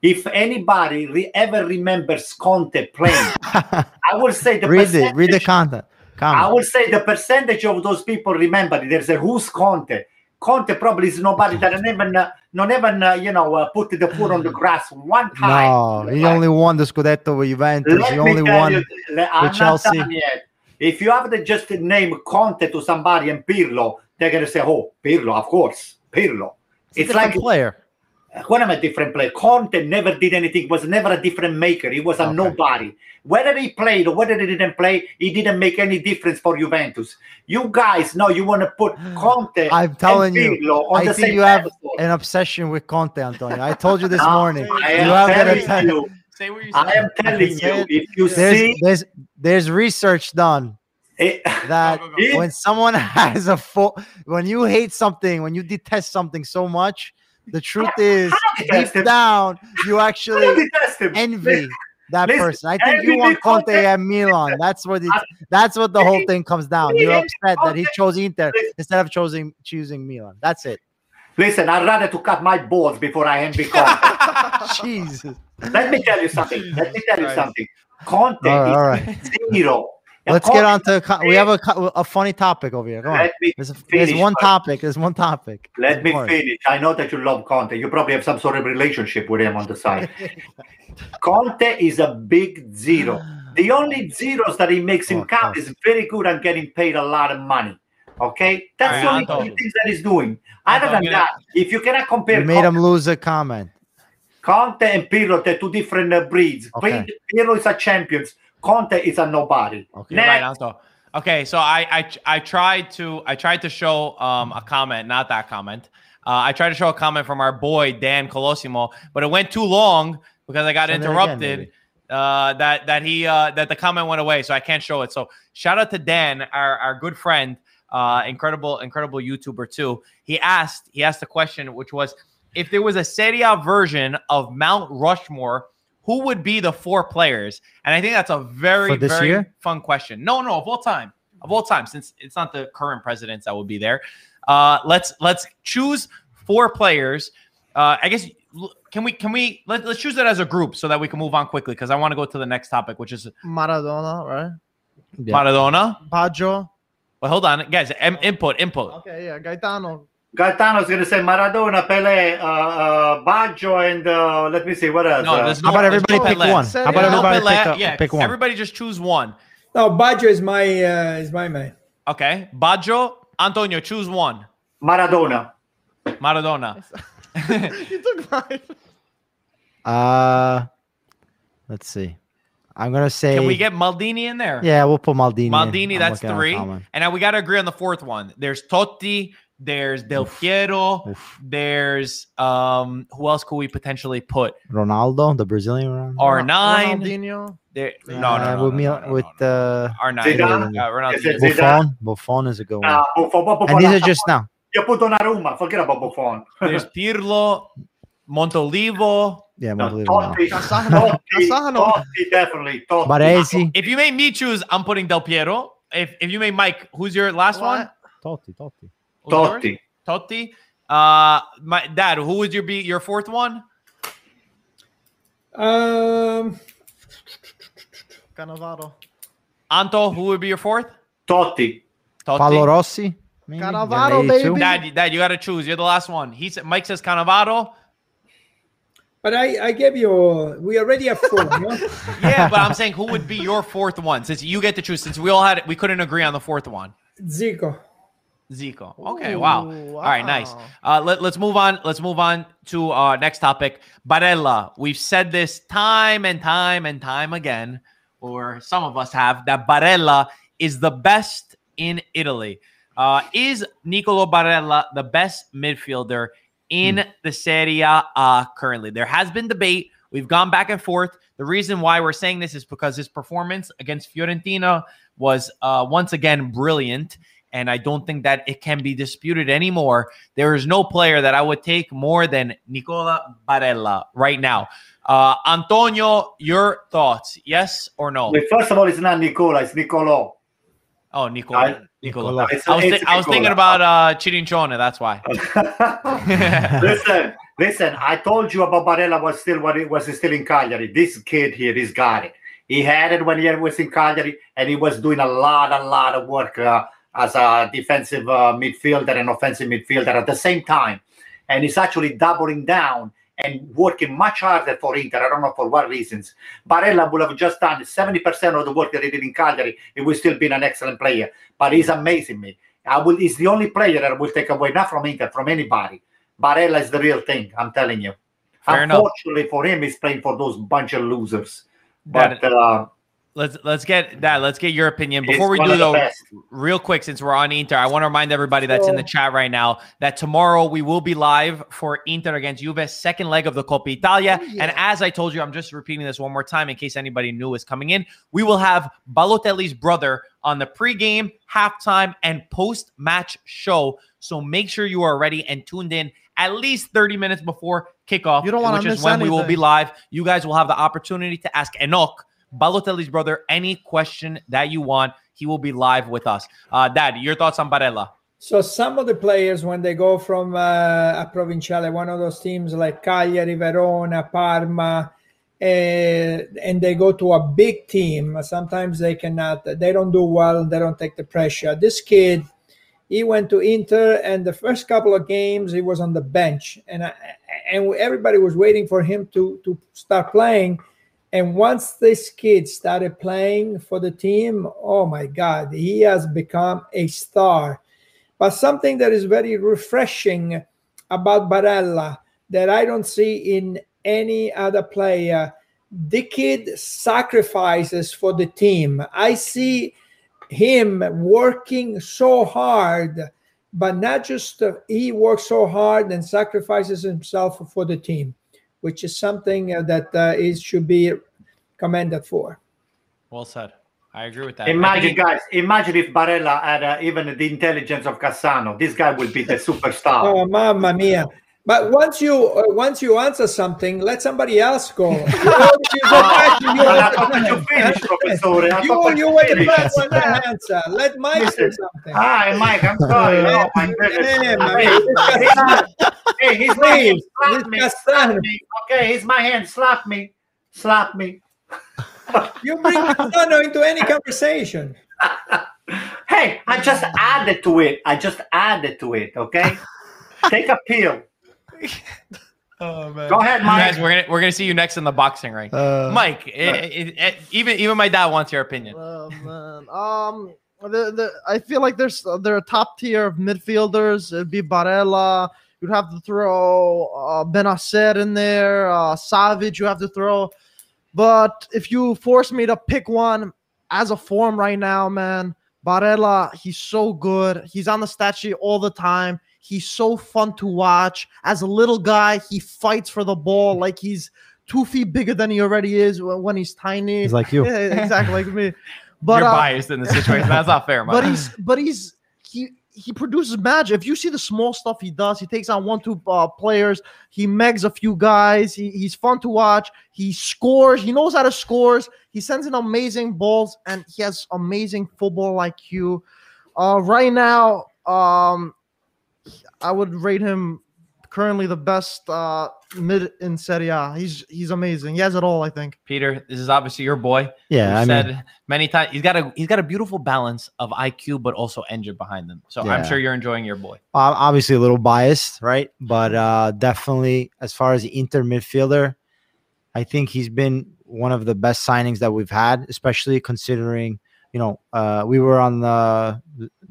if anybody re- ever remembers Conte playing, (laughs) I will say the read it, read the content. Comment. I will say the percentage of those people remember. There's a who's Conte. Conte probably is nobody that even, uh, not even, uh, you know, uh, put the foot on the grass one time. No, he only won the Scudetto with Juventus. Let he only won you, with Chelsea. If you have to just name Conte to somebody and Pirlo, they're gonna say, "Oh, Pirlo, of course, Pirlo." It's, it's like player. What am a different player? Conte never did anything, was never a different maker. He was a okay. nobody. Whether he played or whether he didn't play, he didn't make any difference for Juventus. You guys know you want to put (sighs) Conte I'm telling you, on I the think same you have an obsession with Conte, Antonio. I told you this (laughs) No, morning. I You am telling you. (laughs) Say what you I am telling you. said If you There's, see there's there's research done eh, (laughs) it, that Go, go, go. when someone has a full when you hate something, when you detest something so much, the (laughs) truth is deep him. down you actually don't detest him. envy that listen, person. I think you want Conte Conte. at Milan. That's what it, I- that's what the whole thing comes down. You're Envy upset that he chose Inter Listen. instead of choosing choosing Milan. That's it. Listen, I'd rather to cut my balls before I envy Conte. (laughs) Jesus. Let me tell you something. Let me tell you something. Conte All right, all is right. zero. Let's get on to co- we have a a funny topic over here. Come on. Let me There's, a, there's finish one first. topic. There's one topic. Let me More. finish. I know that you love Conte. You probably have some sort of relationship with him on the side. (laughs) Conte is a big zero. (gasps) The only zeros that he makes him Oh, count oh. is very good and getting paid a lot of money. Okay, that's the only right, things that he's doing. Other than gonna- that, if you cannot compare You made Conte, him lose a comment. Conte and Pirlo, they're two different uh, breeds. Okay. Pirlo is a champion. Conte is a nobody. Okay. Next. Right, Anto. Okay, so I, I I tried to I tried to show um a comment, not that comment. Uh, I tried to show a comment from our boy Dan Colosimo, but it went too long because I got Send it again, interrupted. uh, that that he uh, that the comment went away, so I can't show it. So shout out to Dan, our, our good friend, uh, incredible incredible YouTuber too. He asked he asked a question which was if there was a Serie A version of Mount Rushmore, who would be the four players? And I think that's a very very year? fun question. No, no, of all time, of all time, since it's not the current presidents that would be there. Uh, let's let's choose four players. Uh, I guess can we can we let, let's choose it as a group so that we can move on quickly because I want to go to the next topic, which is Maradona, right? Yeah. Maradona. Baggio. Well, hold on, guys. Em- input, input. Okay, yeah, Gaetano. Gaetano's going to say Maradona, Pele, uh, uh, Baggio, and uh, let me see what else. No, Uh, there's How about everybody no pick Pelé. one? How about A. Everybody Pelé, pick, a, yeah, pick one? Everybody just choose one. No, Baggio is my uh, is my man. Okay, Baggio, Antonio, choose one. Maradona. Maradona. (laughs) you took mine. Uh, let's see. I'm gonna say. Can we get Maldini in there? Yeah, we'll put Maldini. Maldini, I'm that's three. And now we got to agree on the fourth one. There's Totti, there's Del Piero, Oof. there's um who else could we potentially put? Ronaldo, the Brazilian Ronaldo. R9. Ronaldinho. There, no, Uh, no, no, with no, me no, no, with no, no. uh, R9. Zidane? Uh, Ronaldo. Is it yes. Zidane? Buffon. Buffon is a good one. Uh, Buffon, Buffon, and these are just now. You put Donnarumma. Forget about Buffon. There's (laughs) Pirlo, Montolivo. Yeah, No, Montolivo. Totti, Cassano. Totti, (laughs) Cassano. Totti, definitely. Totti. Baresi. If you made me choose, I'm putting Del Piero. If if you made Mike, who's your last one? What? Totti, Totti. Who's yours? Totti. Totti. Uh, my dad. Who would your be your fourth one? Um, Cannavaro. Anto. Who would be your fourth? Totti. Totti. Paolo Rossi. maybe? Cannavaro, baby. Dad, Dad, you got to choose. You're the last one. He said Mike says Cannavaro. but I I gave you we already have four. no? (laughs) Yeah, but I'm saying who would be your fourth one since you get to choose. Since we all had it, we couldn't agree on the fourth one. Zico. Zico. Okay, Ooh, wow. All right, nice. Uh, let, let's move on. Let's move on to our next topic. Barella. We've said this time and time and time again, or some of us have, that Barella is the best in Italy. Uh, is Nicolo Barella the best midfielder in the Serie A currently? There has been debate. We've gone back and forth. The reason why we're saying this is because his performance against Fiorentina was uh, once again brilliant and I don't think that it can be disputed anymore. There is no player that I would take more than Nicola Barella right now. Uh, Antonio, your thoughts? Yes or no? Wait, first of all, it's not Nicola, it's Nicolo. Oh, Nicola. I- Nicola. It's- I was, thi- I was thinking about uh, Chirincione. That's why. (laughs) listen, listen. I told you about Barella was still what it was still in Cagliari. This kid here, he's got it. He had it when he was in Cagliari, and he was doing a lot, a lot of work uh, as a defensive uh, midfielder and offensive midfielder at the same time. And he's actually doubling down and working much harder for Inter. I don't know for what reasons. Barella would have just done 70% of the work that he did in Cagliari. He would still be an excellent player. But he's amazing me. I will, he's the only player that will take away, not from Inter, from anybody. Barella is the real thing, I'm telling you. Fair enough. Unfortunately for him, he's playing for those bunch of losers. But uh, let's let's get that. Let's get your opinion He's before we do though. best. Real quick, since we're on Inter, I want to remind everybody that's in the chat right now that tomorrow we will be live for Inter against Juve, second leg of the Coppa Italia. Oh, yeah. And as I told you, I'm just repeating this one more time in case anybody new is coming in. We will have Balotelli's brother on the pregame, halftime, and post-match show. So make sure you are ready and tuned in at least 30 minutes before kickoff. You don't wanna which is miss when we will be live. You guys will have the opportunity to ask Enock, Balotelli's brother, any question that you want. He will be live with us. Uh, Dad, your thoughts on Barella? So some of the players, when they go from uh, a provinciale, one of those teams like Cagliari, Verona, Parma, uh, and they go to a big team, sometimes they cannot. They don't do well. They don't take the pressure. This kid, he went to Inter, and the first couple of games he was on the bench, and I, and everybody was waiting for him to to start playing. And once this kid started playing for the team, oh my God, he has become a star. But something that is very refreshing about Barella that I don't see in any other player, the kid sacrifices for the team. I see him working so hard, but not just he works so hard and sacrifices himself for the team, which is something uh, that uh, is should be commended for. Well said. I agree with that. Imagine, think- guys, imagine if Barella had uh, even the intelligence of Cassano. This guy will be the superstar. (laughs) Oh, mamma mia! But once you uh, once you answer something, let somebody else go. (laughs) You, you go back to your- (laughs) I thought that you finished, Professore. You, you were the finished. first answer. Let Mike say something. Hi, Mike. I'm sorry. Oh, my goodness. Yeah, man. Hey, he's my- he's my hand. Slap me. Slap me. Okay, he's my hand. Slap me. Slap me. You bring Cassano into any conversation. (laughs) Hey, I just added to it. I just added to it. Okay. Take a pill. Oh man. Go ahead, Mike. Guys, we're gonna we're gonna see you next in the boxing ring. Uh, Mike, it- it- it- even even my dad wants your opinion. Oh man. Um, the, the I feel like there's they're a top tier of midfielders. It'd be Barella. You'd have to throw uh, Bennacer in there. Uh, Savic. You have to throw. But if you force me to pick one as a form right now, man, Barella. He's so good. He's on the stat sheet all the time. He's so fun to watch. As a little guy, he fights for the ball like he's two feet bigger than he already is when when he's tiny. He's like you. (laughs) Yeah, exactly like me. (laughs) But You're uh, biased in the situation. That's not fair, Mike. (laughs) but he's but he's he he produces magic. If you see the small stuff he does, he takes on one two uh, players. He megs a few guys. He, he's fun to watch. He scores. He knows how to scores. He sends in amazing balls, and he has amazing football IQ. Uh, right now, um, I would rate him currently the best uh, mid in Serie A. He's he's amazing. He has it all. I think. Peter, this is obviously your boy. Yeah, I said mean, many times he's got a he's got a beautiful balance of IQ but also engine behind them. So I'm sure you're enjoying your boy. ob- obviously a little biased, right? But uh, definitely, as far as the Inter midfielder, I think he's been one of the best signings that we've had, especially considering, you know, uh, we were on the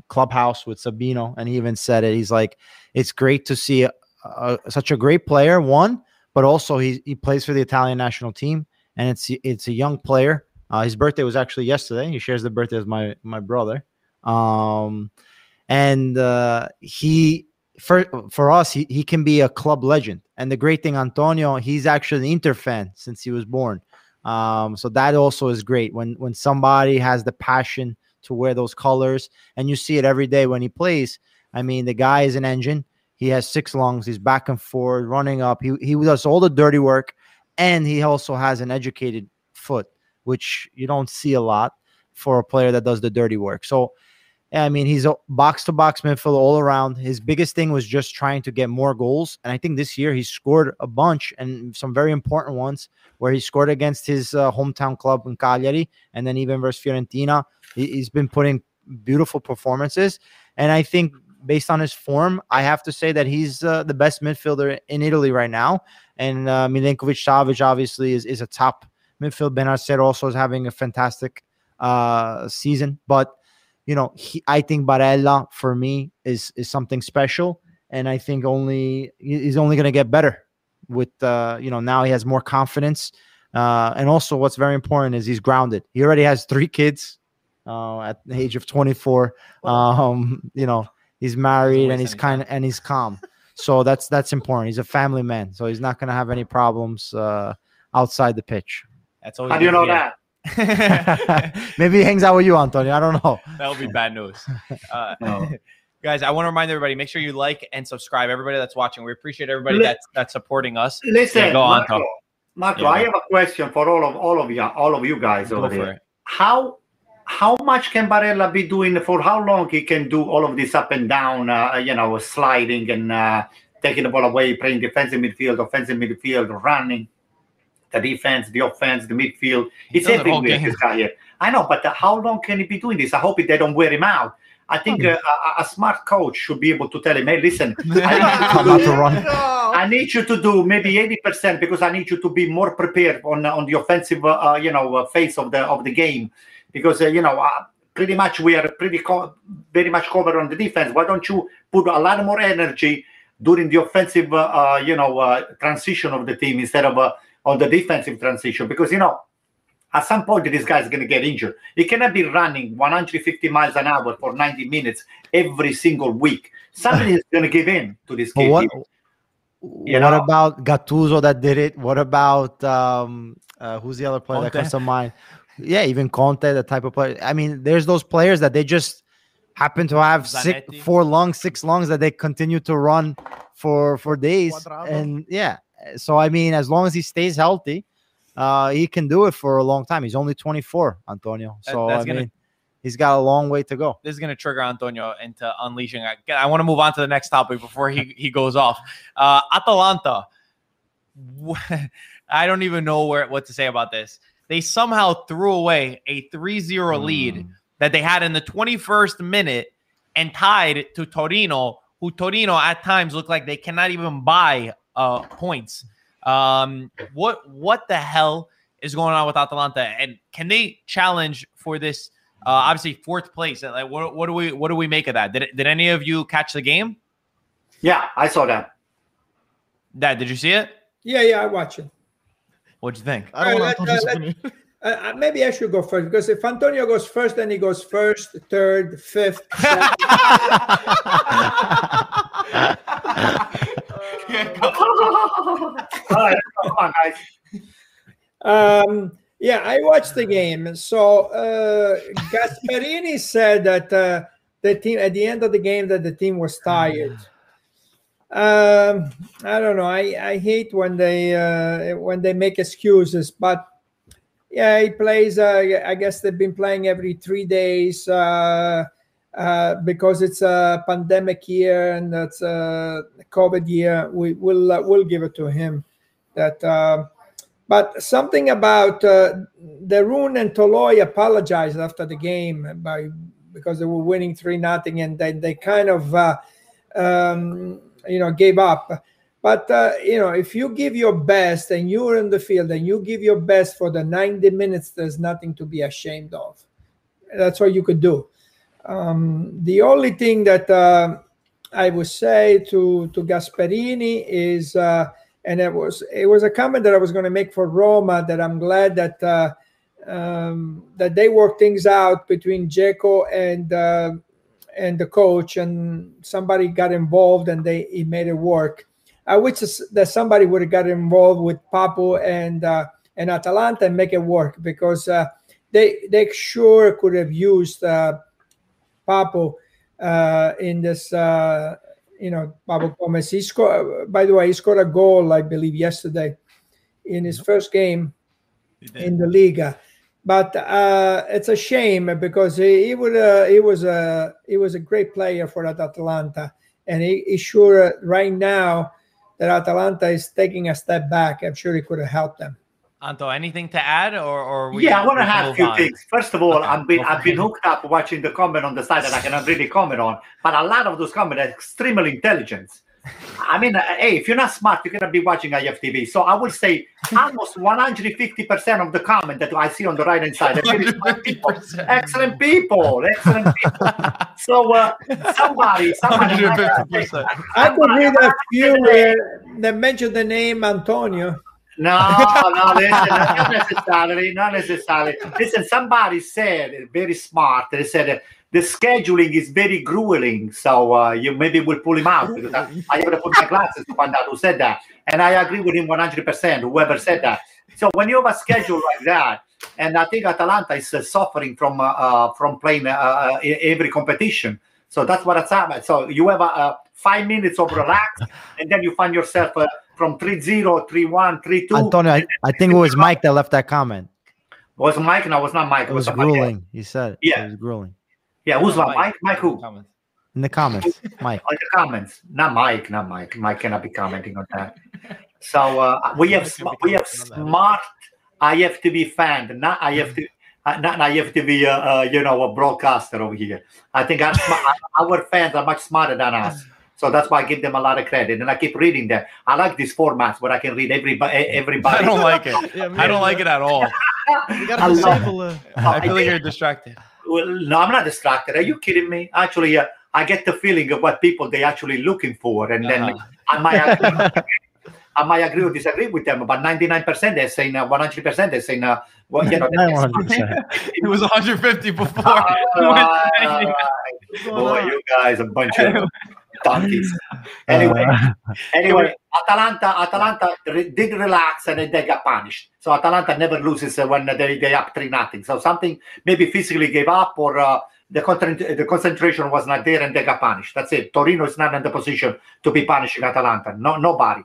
clubhouse with Sabino, and he even said it. He's like, it's great to see a, such a great player, one, but also he he plays for the Italian national team, and it's it's a young player. Uh, his birthday was actually yesterday. He shares the birthday as my my brother. Um, and uh, he for for us he, he can be a club legend and the great thing antonio he's actually an inter fan since he was born um, so that also is great when when somebody has the passion to wear those colors and you see it every day when he plays i mean the guy is an engine he has six lungs he's back and forth running up he, he does all the dirty work and he also has an educated foot which you don't see a lot for a player that does the dirty work so I mean, he's a box to box midfielder all around. His biggest thing was just trying to get more goals. And I think this year he scored a bunch and some very important ones where he scored against his uh, hometown club in Cagliari and then even versus Fiorentina. He, he's been putting beautiful performances. And I think based on his form, I have to say that he's uh, the best midfielder in Italy right now. And uh, Milinkovic Savic obviously is, is a top midfield. Bennacer also is having a fantastic uh, season. But you know, he, I think Barella for me is is something special, and I think only he's only going to get better with uh, you know now he has more confidence Uh, and also, what's very important is he's grounded. He already has three kids uh, at the age of 24. Um, you know, he's married and he's kind of and he's calm. So that's that's important. He's a family man, so he's not going to have any problems uh, outside the pitch. That's always How do you know that? (laughs) Maybe he hangs out with you, Antonio. I don't know. that would be bad news. (laughs) Uh, No. (laughs) Guys, I want to remind everybody: make sure you like and subscribe. Everybody that's watching, we appreciate everybody Li- that's that's supporting us. Listen, Yeah, go on, Marco, Tom. Marco, Yeah. I have a question for all of all of you, all of you guys Go over for here. it. How how much can Barella be doing for how long he can do all of this up and down, uh, you know, sliding and uh, taking the ball away, playing defensive midfield, offensive midfield, running the defense, the offense, the midfield. It's does it everywhere. This guy here. I know, but uh, how long can he be doing this? I hope they don't wear him out. I think Hmm. uh, a, a smart coach should be able to tell him, "Hey, listen, (laughs) I need you to I'm about do to run. (laughs) No. I need you to do maybe eighty percent because I need you to be more prepared on on the offensive, uh, you know, uh, phase of the of the game, because uh, you know, uh, pretty much we are pretty co- very much covered on the defense. Why don't you put a lot more energy during the offensive, uh, uh, you know, uh, transition of the team instead of uh, on the defensive transition? Because you know. At some point, this guy is going to get injured. He cannot be running 150 miles an hour for 90 minutes every single week. Somebody is going to give in to this But kid. what You what know? about Gattuso that did it? What about um, uh, who's the other player that comes to mind? Yeah, even Conte, the type of player. I mean, there's those players that they just happen to have six, four lungs, six lungs that they continue to run for for days. Cuadrado. And yeah, so I mean, as long as he stays healthy, uh, he can do it for a long time. He's only 24, Antonio. So I gonna- mean, he's got a long way to go. this is going to trigger Antonio into unleashing. I, I want to move on to the next topic before he, he goes off. Uh, Atalanta. (laughs) I don't even know where what to say about this. They somehow threw away a 3-0 lead Mm. that they had in the 21st minute and tied to Torino, who Torino at times looked like they cannot even buy uh, points. Um, what what the hell is going on with Atalanta? And can they challenge for this? Uh, obviously, fourth place. Like, what, what do we what do we make of that? Did did any of you catch the game? Yeah, I saw that. Dad, did you see it? Yeah, yeah, I watched it. What'd you think? I don't Alright, want let- Antonio's let- Uh, maybe I should go first because if Antonio goes first, then he goes first, third, fifth. seventh. All right, come on, guys. Um, yeah, I watched the game. So uh, Gasperini said that uh, the team at the end of the game that the team was tired. Um, I don't know. I, I hate when they uh, when they make excuses, but yeah, he plays. Uh, I guess they've been playing every three days uh, uh, because it's a pandemic year and that's a COVID year. We will uh, we'll give it to him. That. Uh, but something about uh, de Roon and Toloi apologized after the game by because they were winning three nothing, and they they kind of uh, um, you know gave up. But uh, you know, if you give your best and you're in the field and you give your best for the 90 minutes, there's nothing to be ashamed of. That's what you could do. Um, the only thing that uh, I would say to to Gasperini is. Uh, and it was it was a comment that I was going to make for Roma that I'm glad that uh, um, that they worked things out between Dzeko and uh, and the coach, and somebody got involved and they he made it work. I wish that somebody would have got involved with Papu and uh, and Atalanta and make it work because uh, they they sure could have used uh, Papu uh, in this uh, you know, Pablo Gomez. He scored, by the way, he scored a goal, I believe, yesterday in his first game in the Liga. But uh, it's a shame because he, he would uh, he was a he was a great player for Atalanta, and he, he sure uh, right now that Atalanta is taking a step back. I'm sure he could have helped them. Anto, anything to add, or or we Yeah, I want to have a few on? things. First of all, Okay, I've been go for I've been hooked up watching the comment on the side that I cannot really comment on, but a lot of those comments are extremely intelligent. I mean, uh, hey, if you're not smart, you're gonna be watching IFTV. So I will say (laughs) almost 150% of the comment that I see on the right hand side are people. (laughs) excellent people, excellent people. (laughs) So uh, somebody, somebody, 150%. I could read a few uh, that mentioned the name Antonio. No, no, listen, not necessarily, not necessarily. Listen, somebody said very smart. They said uh, the scheduling is very grueling, so uh, you maybe will pull him out (laughs) because I, I have to put my glasses to find out who said that, and I agree with him one hundred percent. Whoever said that. So when you have a schedule like that, and I think Atalanta is uh, suffering from uh, uh, from playing uh, uh, every competition. So that's what it's happening. So you have a, five minutes of relax, (laughs) and then you find yourself uh, from 3-0, 3-1, 3-2. Antonio, I, I think it was Mike that left that comment. It Was Mike? No, it was not Mike. It was somebody else. grueling. He said, it. Yeah. it was grueling Yeah, who's Mike? Mike? Mike who? Comments. in the comments. Mike, On the comments. Not Mike. Not Mike. Mike cannot be commenting on that. So uh, we have sm- we have smart IFTV fan, not IFTV. Uh, not IFTV, uh, uh, you know, a broadcaster over here. I think our, sma- (laughs) our fans are much smarter than us, so that's why I give them a lot of credit. And I keep reading them. I like these formats where I can read everybody. Everybody. (laughs) I don't like it. Yeah, (laughs) I don't like it at all. You gotta love disable it. I feel like you're distracted. Well, no, I'm not distracted. Are you kidding me? Actually, uh, I get the feeling of what people they actually looking for, and then Uh-huh. I might (laughs) agree, I might agree or disagree with them. But 99% they're saying, uh, 100% they're saying, uh, well, you know, Not that's- (laughs) 100%. It was 150 before. All We went to right. 99. Boy, you guys a bunch of donkeys. (laughs) Anyway, Uh, (laughs) anyway, Atalanta, Atalanta re- did relax and then they got punished. So Atalanta never loses uh, when they they up three nothing. So something maybe physically gave up or uh, the concent- the concentration was not there and they got punished. That's it. Torino is not in the position to be punishing Atalanta. No, nobody.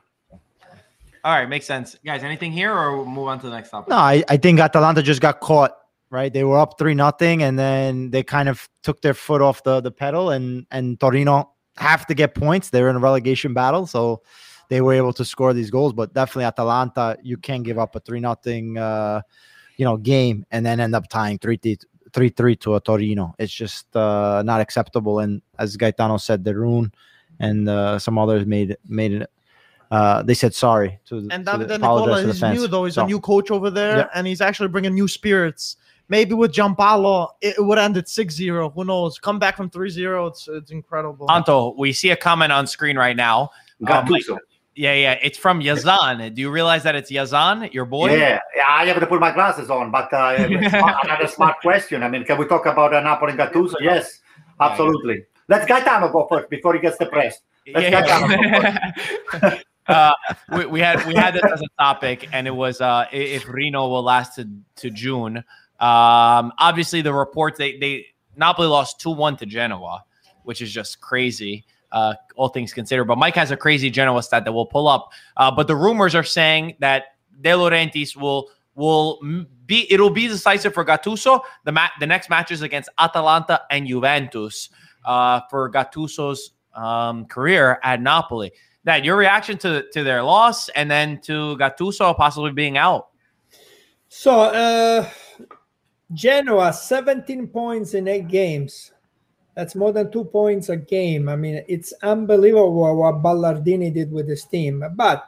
All right, makes sense. Guys, anything here or we'll move on to the next topic? no, I, I think Atalanta just got caught. Right, they were up three nothing, and then they kind of took their foot off the the pedal, and and Torino have to get points. They're in a relegation battle, so they were able to score these goals. But definitely Atalanta, you can't give up a three nothing, uh, you know, game and then end up tying three three three to a Torino. It's just uh, not acceptable. And as Gaetano said, de Roon and uh, some others made made it. Uh, they said sorry to the, And Davide Nicola is new though. He's So- a new coach over there, Yep. and he's actually bringing new spirits. Maybe with Giampaolo, it would end at 6-0. Who knows? Come back from 3-0. It's it's incredible. Anto, we see a comment on screen right now. Um, Gattuso. Yeah, yeah, it's from Yazan. Do you realize that it's Yazan, your boy? Yeah, yeah, I have to put my glasses on, but uh, (laughs) another smart question. I mean, can we talk about uh, Napoli and Gattuso? Yes, absolutely. Let's Gaetano go first before he gets depressed. Let's Yeah, yeah. (laughs) uh, we, we had we had this as a topic, and it was uh, if Rino will last to, to June. Um, obviously, the reports they they Napoli lost two one to Genoa, which is just crazy. Uh, all things considered, but Mike has a crazy Genoa stat that we'll pull up. Uh, but the rumors are saying that De Laurentiis will will be it'll be decisive for Gattuso. The ma- the next matches against Atalanta and Juventus uh, for Gattuso's um, career at Napoli. That your reaction to to their loss and then to Gattuso possibly being out. So, uh, Genoa, 17 points in eight games. That's more than two points a game. I mean, it's unbelievable what Ballardini did with his team. But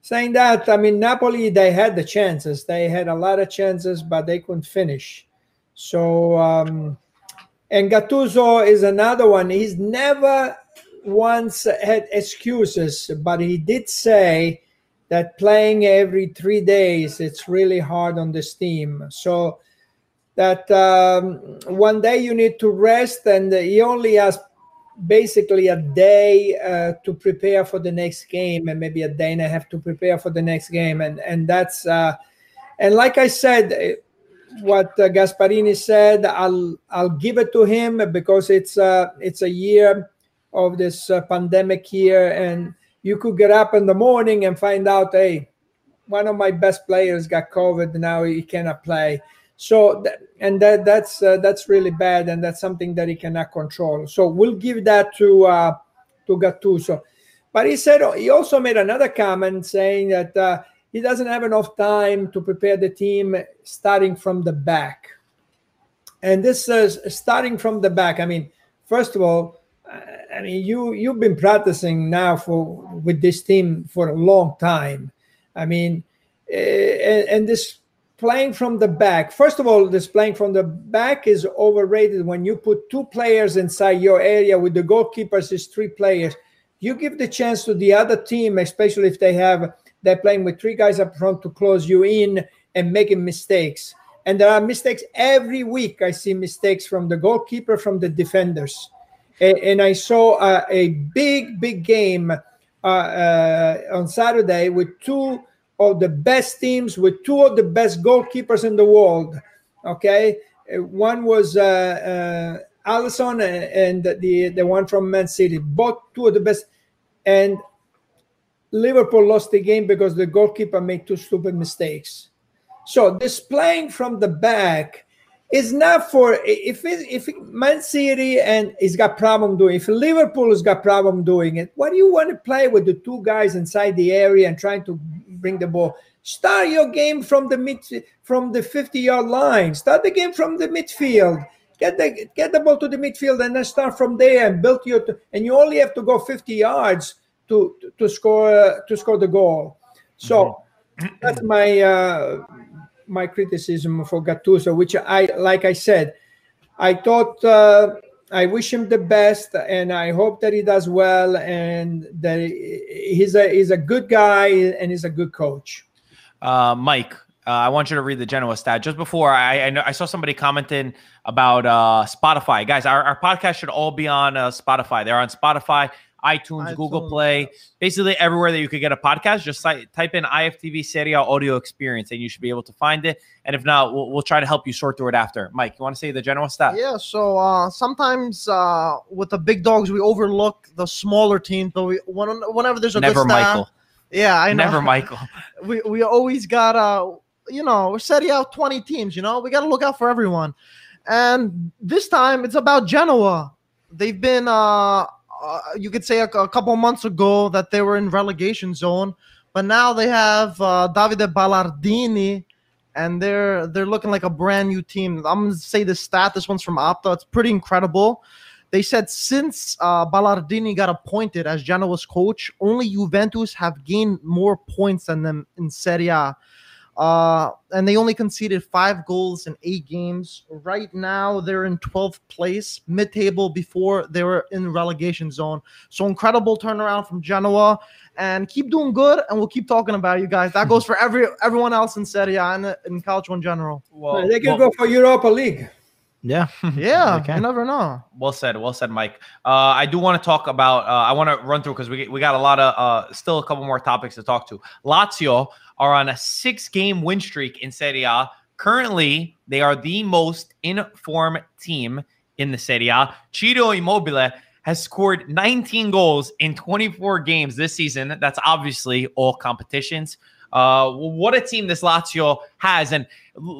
saying that, I mean, Napoli, they had the chances. They had a lot of chances, but they couldn't finish. So, um, and Gattuso is another one. He's never once had excuses, but he did say that playing every three days it's really hard on this team so that um, one day you need to rest and he only has basically a day uh, to prepare for the next game and maybe a day and a half to prepare for the next game and and that's uh, and like i said eh, what uh, gasperini said i'll i'll give it to him because it's uh it's a year of this uh, pandemic here and you could get up in the morning and find out, hey, one of my best players got COVID. Now he cannot play. So th- and that that's uh, that's really bad, and that's something that he cannot control. So we'll give that to uh, to Gattuso. But he said he also made another comment saying that uh, he doesn't have enough time to prepare the team starting from the back. And this is starting from the back. I mean, first of all, I mean, you you've been practicing now for with this team for a long time. I mean, uh, and, and this playing from the back. First of all, this playing from the back is overrated. When you put two players inside your area with the goalkeepers is three players, you give the chance to the other team, especially if they have they're playing with three guys up front to close you in and making mistakes. And there are mistakes every week. I see mistakes from the goalkeeper, from the defenders. And, and I saw uh, a big, big game uh, uh, on Saturday with two of the best teams, with two of the best goalkeepers in the world. Okay. One was uh, uh, Alisson and the, the one from Man City, both two of the best. And Liverpool lost the game because the goalkeeper made two stupid mistakes. So this playing from the back is not for if it, if Man City and he's got problem doing. If Liverpool has got problem doing it, what do you want to play with the two guys inside the area and trying to bring the ball? Start your game from the mid from the 50 yard line. Start the game from the midfield. Get the get the ball to the midfield and then start from there and build your. And you only have to go 50 yards to to score uh, to score the goal. So that's my uh, my criticism for Gattuso, which I like I said, I thought uh, I wish him the best, and I hope that he does well, and that he's a he's a good guy and he's a good coach. Uh, Mike, uh, I want you to read the Genoa stat. Just before, I I, know, I saw somebody commenting about uh, Spotify. Guys, our, our podcast should all be on uh, Spotify. They're on Spotify, iTunes, Google Play, yes. basically everywhere that you could get a podcast. Just type in IFTV Serie audio experience, and you should be able to find it. And if not, we'll, we'll try to help you sort through it after. Mike, you want to say the Genoa stat? Yeah, so uh, sometimes uh, with the big dogs, we overlook the smaller teams, but we when, whenever there's a Never good stat, Michael. Yeah, I know. Never Michael. (laughs) we we always got uh you know we're setting out 20 teams you know we got to look out for everyone and this time it's about genoa they've been uh, uh you could say a, a couple months ago that they were in relegation zone but now they have uh davide ballardini and they're they're looking like a brand new team i'm gonna say the stat this one's from opta it's pretty incredible they said since uh, Ballardini got appointed as Genoa's coach, only Juventus have gained more points than them in Serie A. Uh, and they only conceded five goals in eight games. Right now, they're in 12th place, mid table before they were in relegation zone. So, incredible turnaround from Genoa. And keep doing good, and we'll keep talking about you guys. That goes for every everyone else in Serie A and in Calcio in general. Well, they can well- go for Europa League. Yeah. (laughs) Yeah, Okay. you never know. Well said, well said, Mike. Uh, I do want to talk about. Uh, I want to run through because we we got a lot of uh, still a couple more topics to talk to. Lazio are on a six-game win streak in Serie A. Currently, they are the most in form team in the Serie A. Ciro Immobile has scored 19 goals in 24 games this season. That's obviously all competitions. Uh, what a team this Lazio has, and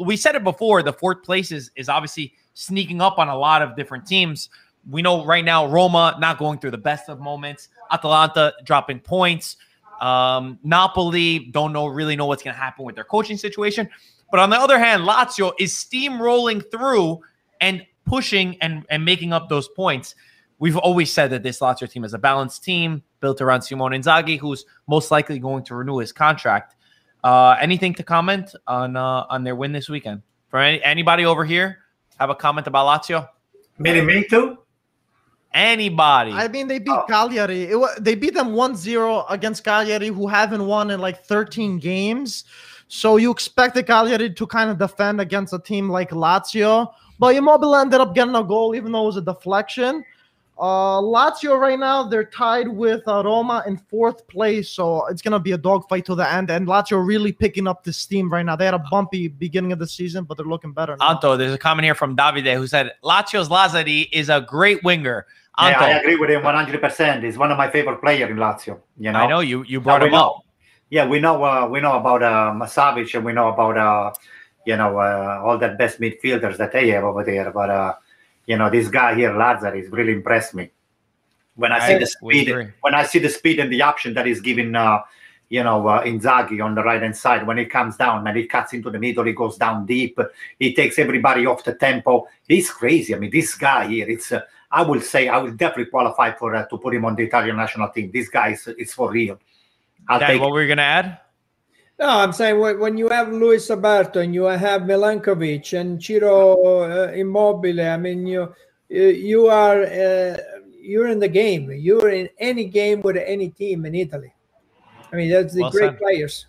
we said it before. The fourth place is is obviously sneaking up on a lot of different teams. We know right now Roma not going through the best of moments. Atalanta dropping points. Um, Napoli don't know really know what's going to happen with their coaching situation. But on the other hand, Lazio is steamrolling through and pushing and, and making up those points. We've always said that this Lazio team is a balanced team built around Simone Inzaghi, who's most likely going to renew his contract. Uh, anything to comment on uh, on their win this weekend? For any, anybody over here have a comment about Lazio? Meaning me too? Anybody? I mean, they beat Oh. Cagliari. It, they beat them 1-0 against Cagliari, who haven't won in like 13 games. So you expect the Cagliari to kind of defend against a team like Lazio. But Immobile ended up getting a goal, even though it was a deflection. Uh, Lazio right now, they're tied with uh, Roma in fourth place. So it's going to be a dogfight to the end. And Lazio really picking up the steam right now. They had a bumpy beginning of the season, but they're looking better now. Anto, there's a comment here from Davide who said Lazio's Lazzari is a great winger. Yeah, I agree with him 100%. He's one of my favorite players in Lazio. You know, I know you you brought we him up. Yeah, we know. Uh, we know about uh, Masavic and we know about uh, you know uh, all that best midfielders that they have over there. But uh, you know, this guy here, Lazar, is really impressed me. When I see I the speed, when I see the speed and the option that he's giving, uh, you know, uh, Inzaghi on the right hand side, when he comes down, and he cuts into the middle, he goes down deep, he takes everybody off the tempo. He's crazy. I mean, this guy here, it's. Uh, I will say, I will definitely qualify for uh, to put him on the Italian national team. This guy is, is for real. I'll what were you gonna add? No, I'm saying when, when you have Luis Alberto and you have Milinkovic and Ciro uh, Immobile, I mean you you, you are uh, you're in the game. You're in any game with any team in Italy. I mean, that's the Well great said. players.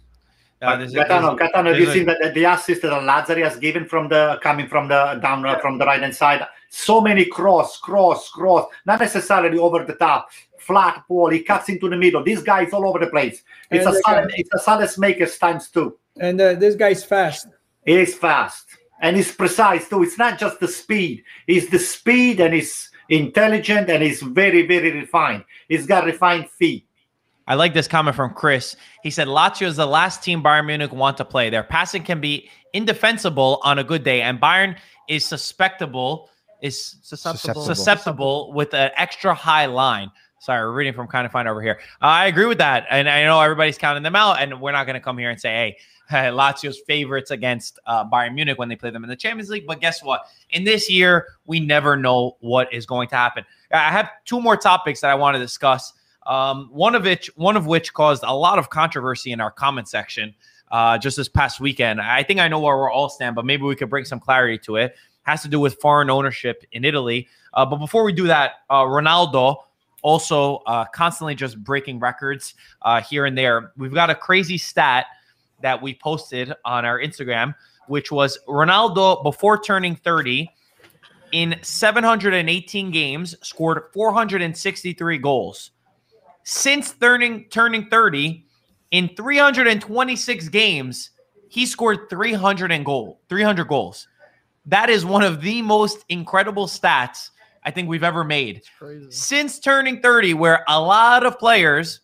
Uh, there's a- Gaetano, there's- Gaetano, have you there's a- seen the, the assist that Lazzari has given from the coming from the down uh, from the right hand side? So many cross, cross, cross, not necessarily over the top, flat ball. He cuts into the middle. This guy is all over the place. It's And a the guy- it's a solid makers times two. And uh, this guy's fast. He is fast and he's precise too. It's not just the speed; it's the speed and he's intelligent and he's very, very refined. He's got refined feet. I like this comment from Chris. He said Lazio is the last team Bayern Munich want to play. Their passing can be indefensible on a good day, and Bayern is susceptible is Susceptible. susceptible with an extra high line. Sorry, we're reading from kind of fine over here. Uh, I agree with that, and I know everybody's counting them out, and we're not going to come here and say, "Hey, (laughs) Lazio's favorites against uh, Bayern Munich when they play them in the Champions League." But guess what? In this year, we never know what is going to happen. I have two more topics that I want to discuss. Um, one of which, one of which caused a lot of controversy in our comment section uh, just this past weekend. I think I know where we're all stand, but maybe we could bring some clarity to it. Has to do with foreign ownership in Italy. Uh, but before we do that, uh, Ronaldo also uh, constantly just breaking records uh, here and there. We've got a crazy stat that we posted on our Instagram, which was Ronaldo before turning 30 in 718 games scored 463 goals. Since turning turning 30, in 326 games, he scored 300 and goal, 300 goals. That is one of the most incredible stats I think we've ever made since turning 30, where a lot of players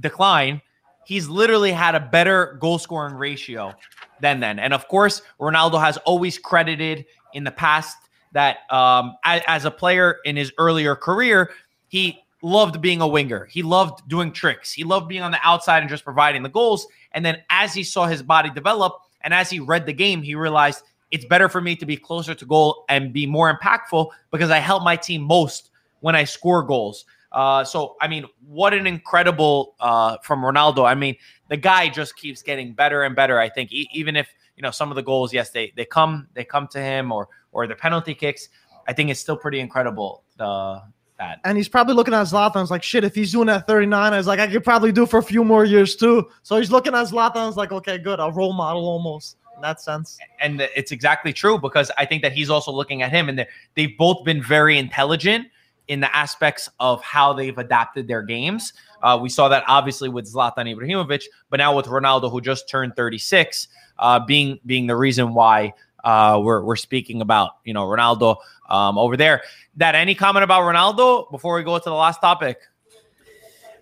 decline, he's literally had a better goal scoring ratio than then. And of course, Ronaldo has always credited in the past that um, as, as a player in his earlier career, he loved being a winger. He loved doing tricks. He loved being on the outside and just providing the goals. And then as he saw his body develop and as he read the game, he realized it's better for me to be closer to goal and be more impactful because I help my team most when I score goals. Uh, so I mean, what an incredible uh, from Ronaldo. I mean, the guy just keeps getting better and better. I think e- even if you know some of the goals, yes, they they come they come to him or or the penalty kicks. I think it's still pretty incredible. The that And he's probably looking at Zlatan. It's like, shit, if he's doing that 39, I was like, I could probably do for a few more years too. So he's looking at Zlatan. It's like, okay, good. A role model almost in that sense. and it's exactly true because I think that he's also looking at him, and they- they've both been very intelligent in the aspects of how they've adapted their games. Uh, we saw that obviously with Zlatan Ibrahimovic, but now with Ronaldo, who just turned 36, uh, being being the reason why uh, we're we're speaking about you know Ronaldo um, over there. That any comment about Ronaldo before we go to the last topic?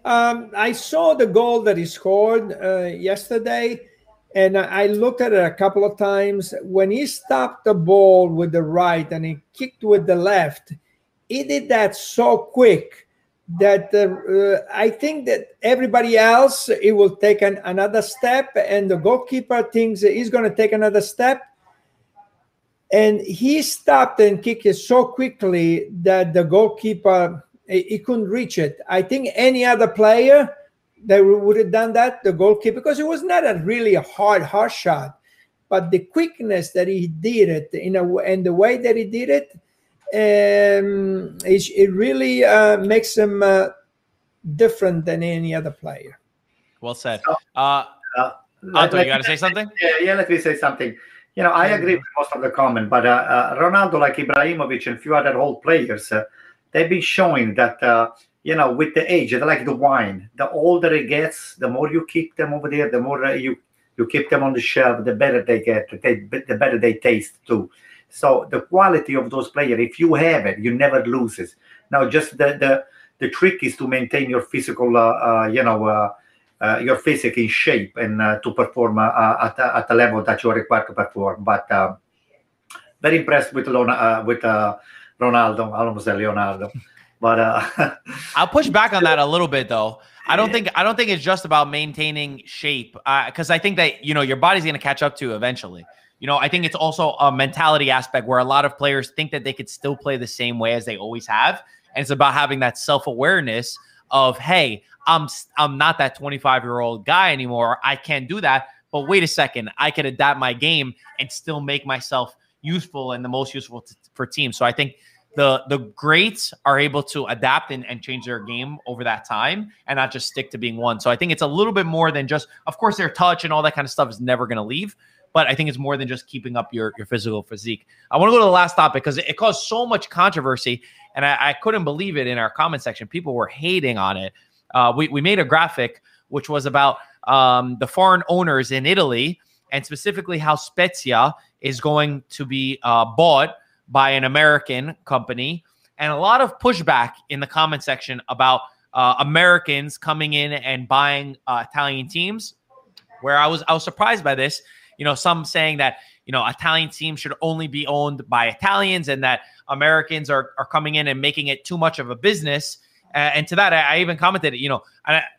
Um, I saw the goal that he scored uh, yesterday, and I looked at it a couple of times. When he stopped the ball with the right and he kicked with the left, he did that so quick that uh, I think that everybody else it will take an, another step, and the goalkeeper thinks he's going to take another step. And he stopped and kicked it so quickly that the goalkeeper he couldn't reach it. I think any other player that would have done that, the goalkeeper, because it was not a really hard, hard shot, but the quickness that he did it in a, and the way that he did it, um, it, it really uh, makes him uh, different than any other player. Well said. So- Uh, Anto, you got to say something? Yeah, yeah, let me say something. You know, I agree with most of the comment, but uh, uh, Ronaldo, like Ibrahimovic and a few other old players, uh, they've been showing that, uh, you know, with the age, they're like the wine. The older it gets, the more you keep them over there, the more uh, you you keep them on the shelf, the better they get, they, the better they taste too. So the quality of those players, if you have it, you never loses. Now, just the the, the trick is to maintain your physical, uh, uh, you know, uh, uh, your physique in shape and uh, to perform at, a- at the level that you're required to perform. But uh, very impressed with Lona, with Ronaldo, almost Leonardo. But uh, (laughs) I'll push back on that a little bit though. I don't think I don't think it's just about maintaining shape because I think that you know your body's going to catch up to eventually. You know, I think it's also a mentality aspect where a lot of players think that they could still play the same way as they always have, and it's about having that self awareness of hey, I'm I'm not that 25 year old guy anymore. I can't do that. But wait a second, I could adapt my game and still make myself useful and the most useful t- for teams. So I think the the greats are able to adapt and, and change their game over that time and not just stick to being one. So I think it's a little bit more than just, of course, their touch and all that kind of stuff is never going to leave. But I think it's more than just keeping up your, your physical physique. I want to go to the last topic because it, caused so much controversy, and I, I, couldn't believe it in our comment section. People were hating on it. Uh, we, we made a graphic which was about um, the foreign owners in Italy and specifically how Spezia is going to be uh, bought by an American company, and a lot of pushback in the comment section about uh, Americans coming in and buying uh, Italian teams. Where I was, I was surprised by this. You know, some saying that you know Italian teams should only be owned by Italians, and that Americans are are coming in and making it too much of a business. Uh, and to that, I, I, even commented, you know,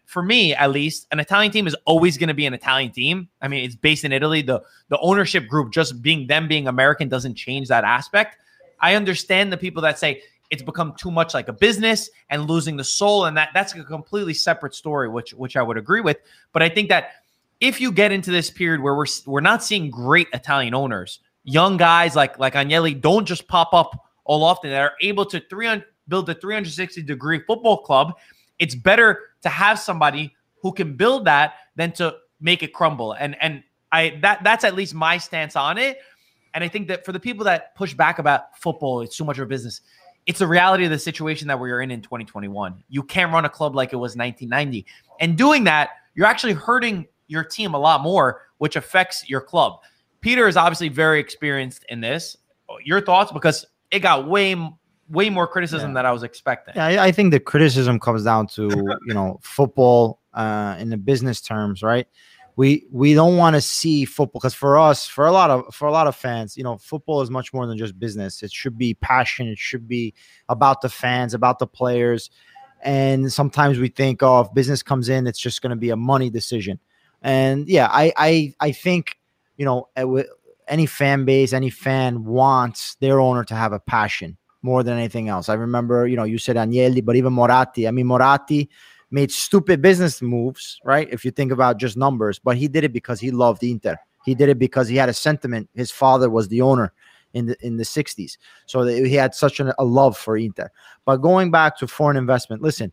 for me at least, an Italian team is always going to be an Italian team. I mean, it's based in Italy. The the ownership group, just being them being American, doesn't change that aspect. I understand the people that say it's become too much like a business and losing the soul, and that that's a completely separate story, which which I would agree with. But I think that if you get into this period where we're we're not seeing great Italian owners, young guys like like Agnelli don't just pop up all often that are able to 300 build a 360 degree football club, it's better to have somebody who can build that than to make it crumble. And and I that that's at least my stance on it. And I think that for the people that push back about football, it's too much of a business. It's the reality of the situation that we're in in 2021. You can't run a club like it was 1990. And doing that, you're actually hurting your team a lot more, which affects your club. Peter is obviously very experienced in this. Your thoughts? Because it got way way more criticism yeah. than I was expecting. Yeah, I, I, think the criticism comes down to (laughs) you know football uh, in the business terms, right? We we don't want to see football because for us, for a lot of for a lot of fans, you know, football is much more than just business. It should be passion. It should be about the fans, about the players. And sometimes we think, oh, if business comes in, it's just going to be a money decision. And yeah, I I I think you know any fan base, any fan wants their owner to have a passion more than anything else. I remember, you know, you said Agnelli, but even Moratti. I mean, Moratti made stupid business moves, right? If you think about just numbers, but he did it because he loved Inter. He did it because he had a sentiment. His father was the owner in the in the 60s. So he had such an, a love for Inter. But going back to foreign investment, listen,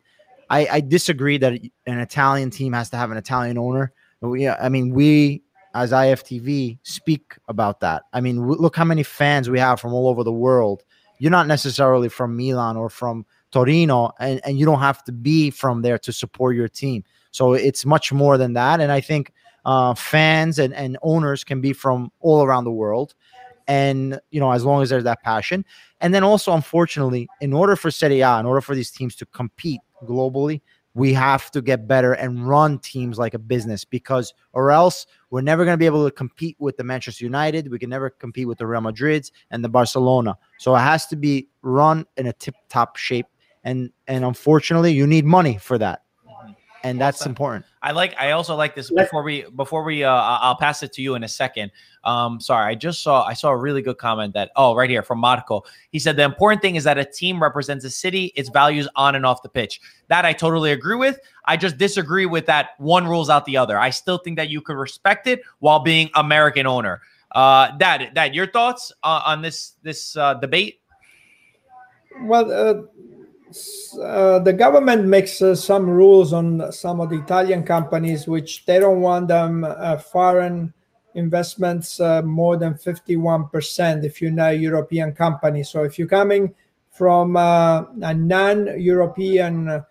I, I disagree that an Italian team has to have an Italian owner. We, I mean, we as IFTV speak about that. I mean, look how many fans we have from all over the world you're not necessarily from Milan or from Torino, and, and you don't have to be from there to support your team. So it's much more than that. And I think uh, fans and, and owners can be from all around the world. And, you know, as long as there's that passion. And then also, unfortunately, in order for Serie A, in order for these teams to compete globally, we have to get better and run teams like a business because or else we're never going to be able to compete with the Manchester United. We can never compete with the Real Madrids and the Barcelona. So it has to be run in a tip top shape. And and unfortunately, you need money for that and that's important. I like. I also like this. Before we before we, uh, I'll pass it to you in a second. Um, sorry, I just saw I saw a really good comment that oh right here from Marco. He said the important thing is that a team represents a city, its values on and off the pitch. That I totally agree with. I just disagree with that one rules out the other. I still think that you could respect it while being American owner. Uh, Dad, Dad, your thoughts uh, on this this uh, debate? Well, uh, uh, the government makes uh, some rules on some of the Italian companies, which they don't want them uh, foreign investments uh, more than 51% if you're not a European company. So if you're coming from uh, a non European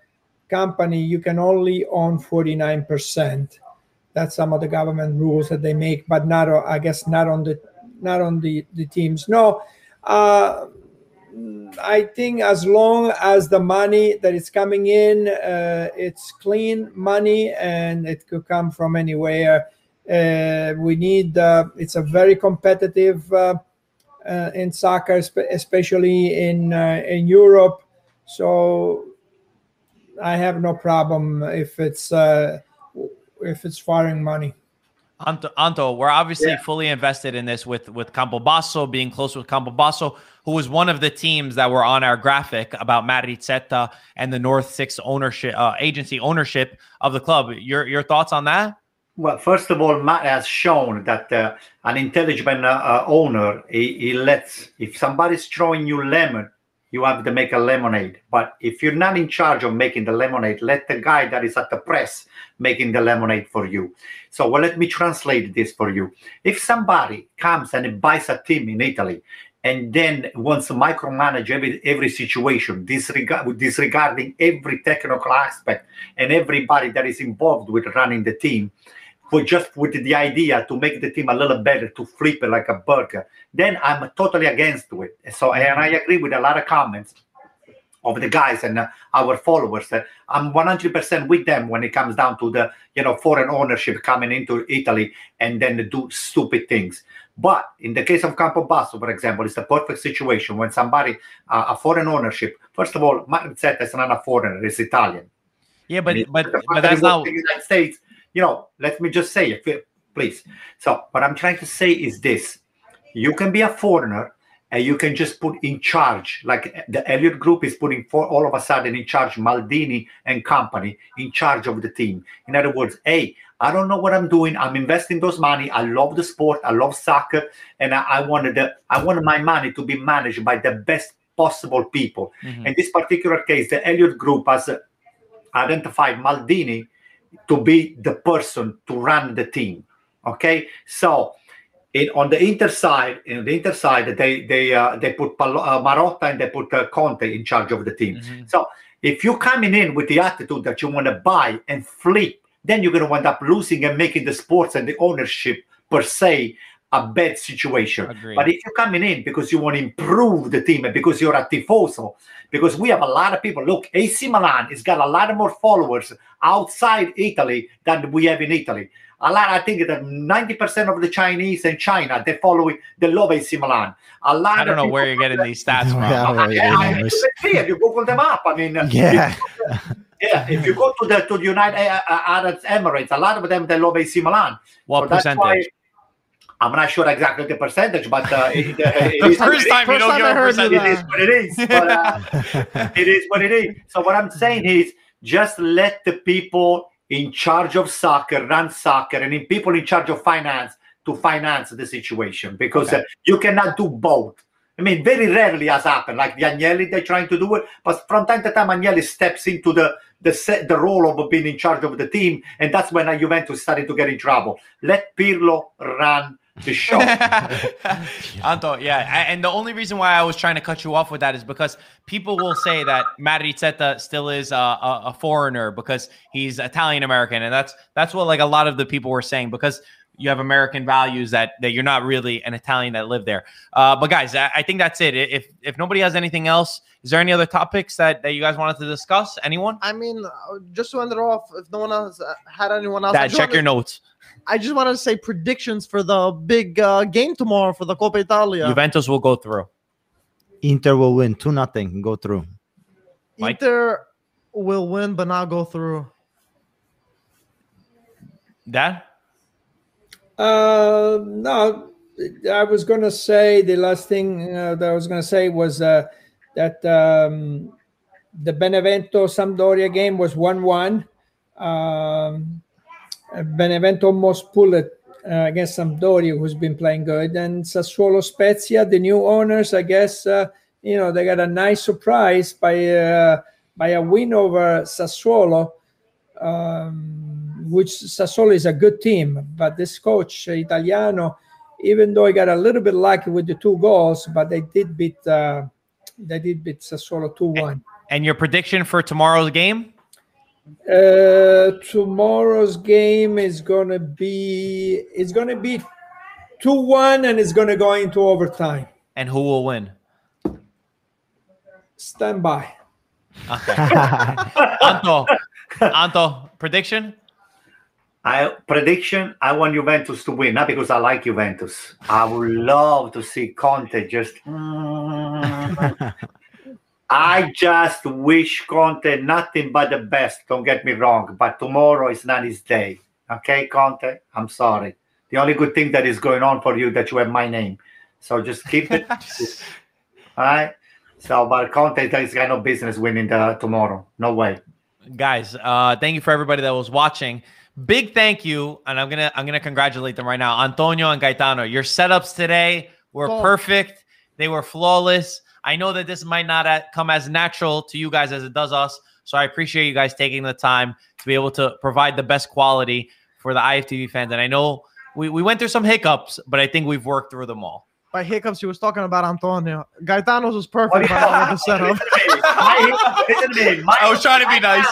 company, you can only own 49%. That's some of the government rules that they make, but not, I guess, not on the not on the, the teams. No, I think as long as the money that is coming in, uh, it's clean money and it could come from anywhere. Uh, we need. Uh, it's a very competitive uh, uh, in soccer, especially in uh, in Europe. So I have no problem if it's if it's foreign money. Anto, Anto, we're obviously yeah. fully invested in this with with Campobasso being close with Campobasso, who was one of the teams that were on our graphic about Matt Rizzetta and the North Sixth ownership uh, agency ownership of the club. Your your thoughts on that? Well, first of all, Matt has shown that uh, an intelligent uh, owner he, he, lets if somebody's throwing you lemon, you have to make a lemonade. But if you're not in charge of making the lemonade, let the guy that is at the press making the lemonade for you. So, well, let me translate this for you. If somebody comes and buys a team in Italy and then wants to micromanage every every situation, disregard, disregarding every technical aspect and everybody that is involved with running the team, for just with the idea to make the team a little better, to flip it like a burger, then I'm totally against it. So, and I agree with a lot of comments of the guys and uh, our followers I'm 100% with them when it comes down to the you know foreign ownership coming into Italy and then do stupid things. But in the case of Campobasso, for example, it's the perfect situation when somebody uh, a foreign ownership. First of all, Matt Rizzetta is not a foreigner; it's Italian. Yeah, but but but that's not. the United States. You know, let me just say it, please. So, what I'm trying to say is this: you can be a foreigner and you can just put in charge, like the Elliott Group is putting for all of a sudden in charge Maldini and company in charge of the team. In other words, hey, I don't know what I'm doing. I'm investing those money. I love the sport. I love soccer, and I, I wanted the I wanted my money to be managed by the best possible people. Mhm. In this particular case, the Elliott Group has uh, identified Maldini to be the person to run the team. Okay, so in on the Inter side, in the Inter side, they they uh, they put Palo- uh, Marotta and they put uh, Conte in charge of the team. Mhm. So if you're coming in with the attitude that you want to buy and flip, then you're going to end up losing and making the sports and the ownership per se a bad situation. Agreed. But if you're coming in because you want to improve the team and because you're a tifoso, because we have a lot of people. Look, AC Milan has got a lot more followers outside Italy than we have in Italy. A lot, I think that 90% of the Chinese in China, they follow it, they love AC Milan. A lot I don't of know where you're getting these stats (laughs) from. Yeah, well, yeah, I, yeah, you can see it. You Google them up. I mean, uh, (laughs) Yeah. yeah. If you go to the to the United uh, uh, Arab Emirates, a lot of them they love AC Milan. What So that's percentage? why- I'm not sure exactly the percentage, but uh, it, uh, it (laughs) The is first time you First don't time give I a heard percentage. it is what it is. But, uh, it is what it is. So what I'm saying is just let the people in charge of soccer run soccer and in people in charge of finance to finance the situation because Okay. uh, you cannot do both. I mean, very rarely has happened. Like the Agnelli, they're trying to do it, but from time to time, Agnelli steps into the the set, the role of being in charge of the team, and that's when Juventus started to get in trouble. Let Pirlo run the show. (laughs) Anto, yeah, and the only reason why I was trying to cut you off with that is because people will say that Matt Rizzetta still is a, a, a foreigner because he's Italian American, and that's that's what like a lot of the people were saying because you have American values that that you're not really an Italian that live there. Uh, but guys, I, I think that's it. If if nobody has anything else, is there any other topics that that you guys wanted to discuss? Anyone? I mean, uh, just to end it off, if no one else uh, had anyone else, Dad, check wanted- your notes. I just wanted to say predictions for the big uh, game tomorrow for the Coppa Italia. Juventus will go through. Inter will win two nothing. Go through. Mike? Inter will win, but not go through. Dad? Uh, no, I was going to say the last thing uh, that I was going to say was uh, that um, the Benevento Sampdoria game was 1 1. Um, Benevento almost pulled it uh, against Sampdoria, who's been playing good. And Sassuolo Spezia, the new owners, I guess, uh, you know, they got a nice surprise by, uh, by a win over Sassuolo. Um, which Sassuolo is a good team, but this coach uh, Italiano, even though he got a little bit lucky with the two goals, but they did beat uh, they did beat Sassuolo two one. And your prediction for tomorrow's game? Uh, tomorrow's game is gonna be it's gonna be two one, and it's gonna go into overtime. And who will win? Stand by. Okay. (laughs) Anto, Anto, prediction? I prediction I want Juventus to win, not because I like Juventus. I would love to see Conte just. (laughs) I just wish Conte nothing but the best. Don't get me wrong, but tomorrow is not his day. Okay, Conte, I'm sorry. The only good thing that is going on for you that you have my name, so just keep it. (laughs) all right. So, but Conte is got no business winning the tomorrow. No way. Guys, uh, thank you for everybody that was watching. Big thank you, and I'm gonna I'm gonna congratulate them right now. Antonio and Gaetano, your setups today were Oh. perfect. They were flawless. I know that this might not uh, come as natural to you guys as it does us. So I appreciate you guys taking the time to be able to provide the best quality for the IFTV fans. And I know we, we went through some hiccups, but I think we've worked through them all. By hiccups, he was talking about Antonio. Gaetano's was perfect What do by the setup. My- listen to me. My- I was trying to be nice.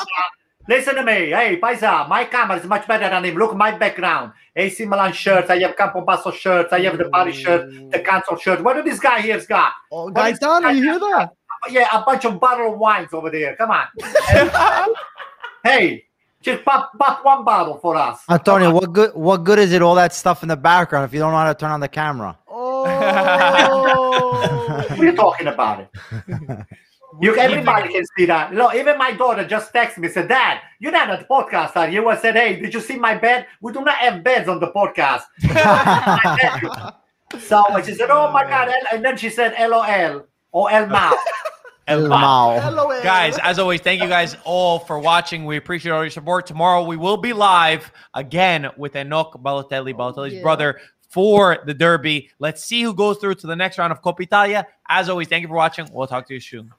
Camera- Listen to me. Hey, Paisa, my camera is much better than him. Look my background. AC Milan shirts. I have Campobasso shirts. I have the Paris shirt, the Cancel shirt. What do this guy here's got? Oh, What is- Gaetano, you hear that? Yeah, a bunch of bottle of wines over there. Come on. (laughs) hey, just pop, pop one bottle for us. Antonio, what good what good is it all that stuff in the background if you don't know how to turn on the camera? Oh. (laughs) What are you talking about? It? (laughs) You, everybody can see that. Look, even my daughter just texted me, said, Dad, you're not a the podcast, are you? I said, Hey, did you see my bed? We do not have beds on the podcast. (laughs) so she said, Oh my oh, God. And then she said, LOL or El Mao. El (laughs) Mao. Hello, Guys, as always, thank you guys all for watching. We appreciate all your support. Tomorrow we will be live again with Enock Balotelli, Balotelli's yeah. brother, for the Derby. Let's see who goes through to the next round of Coppa Italia. As always, thank you for watching. We'll talk to you soon.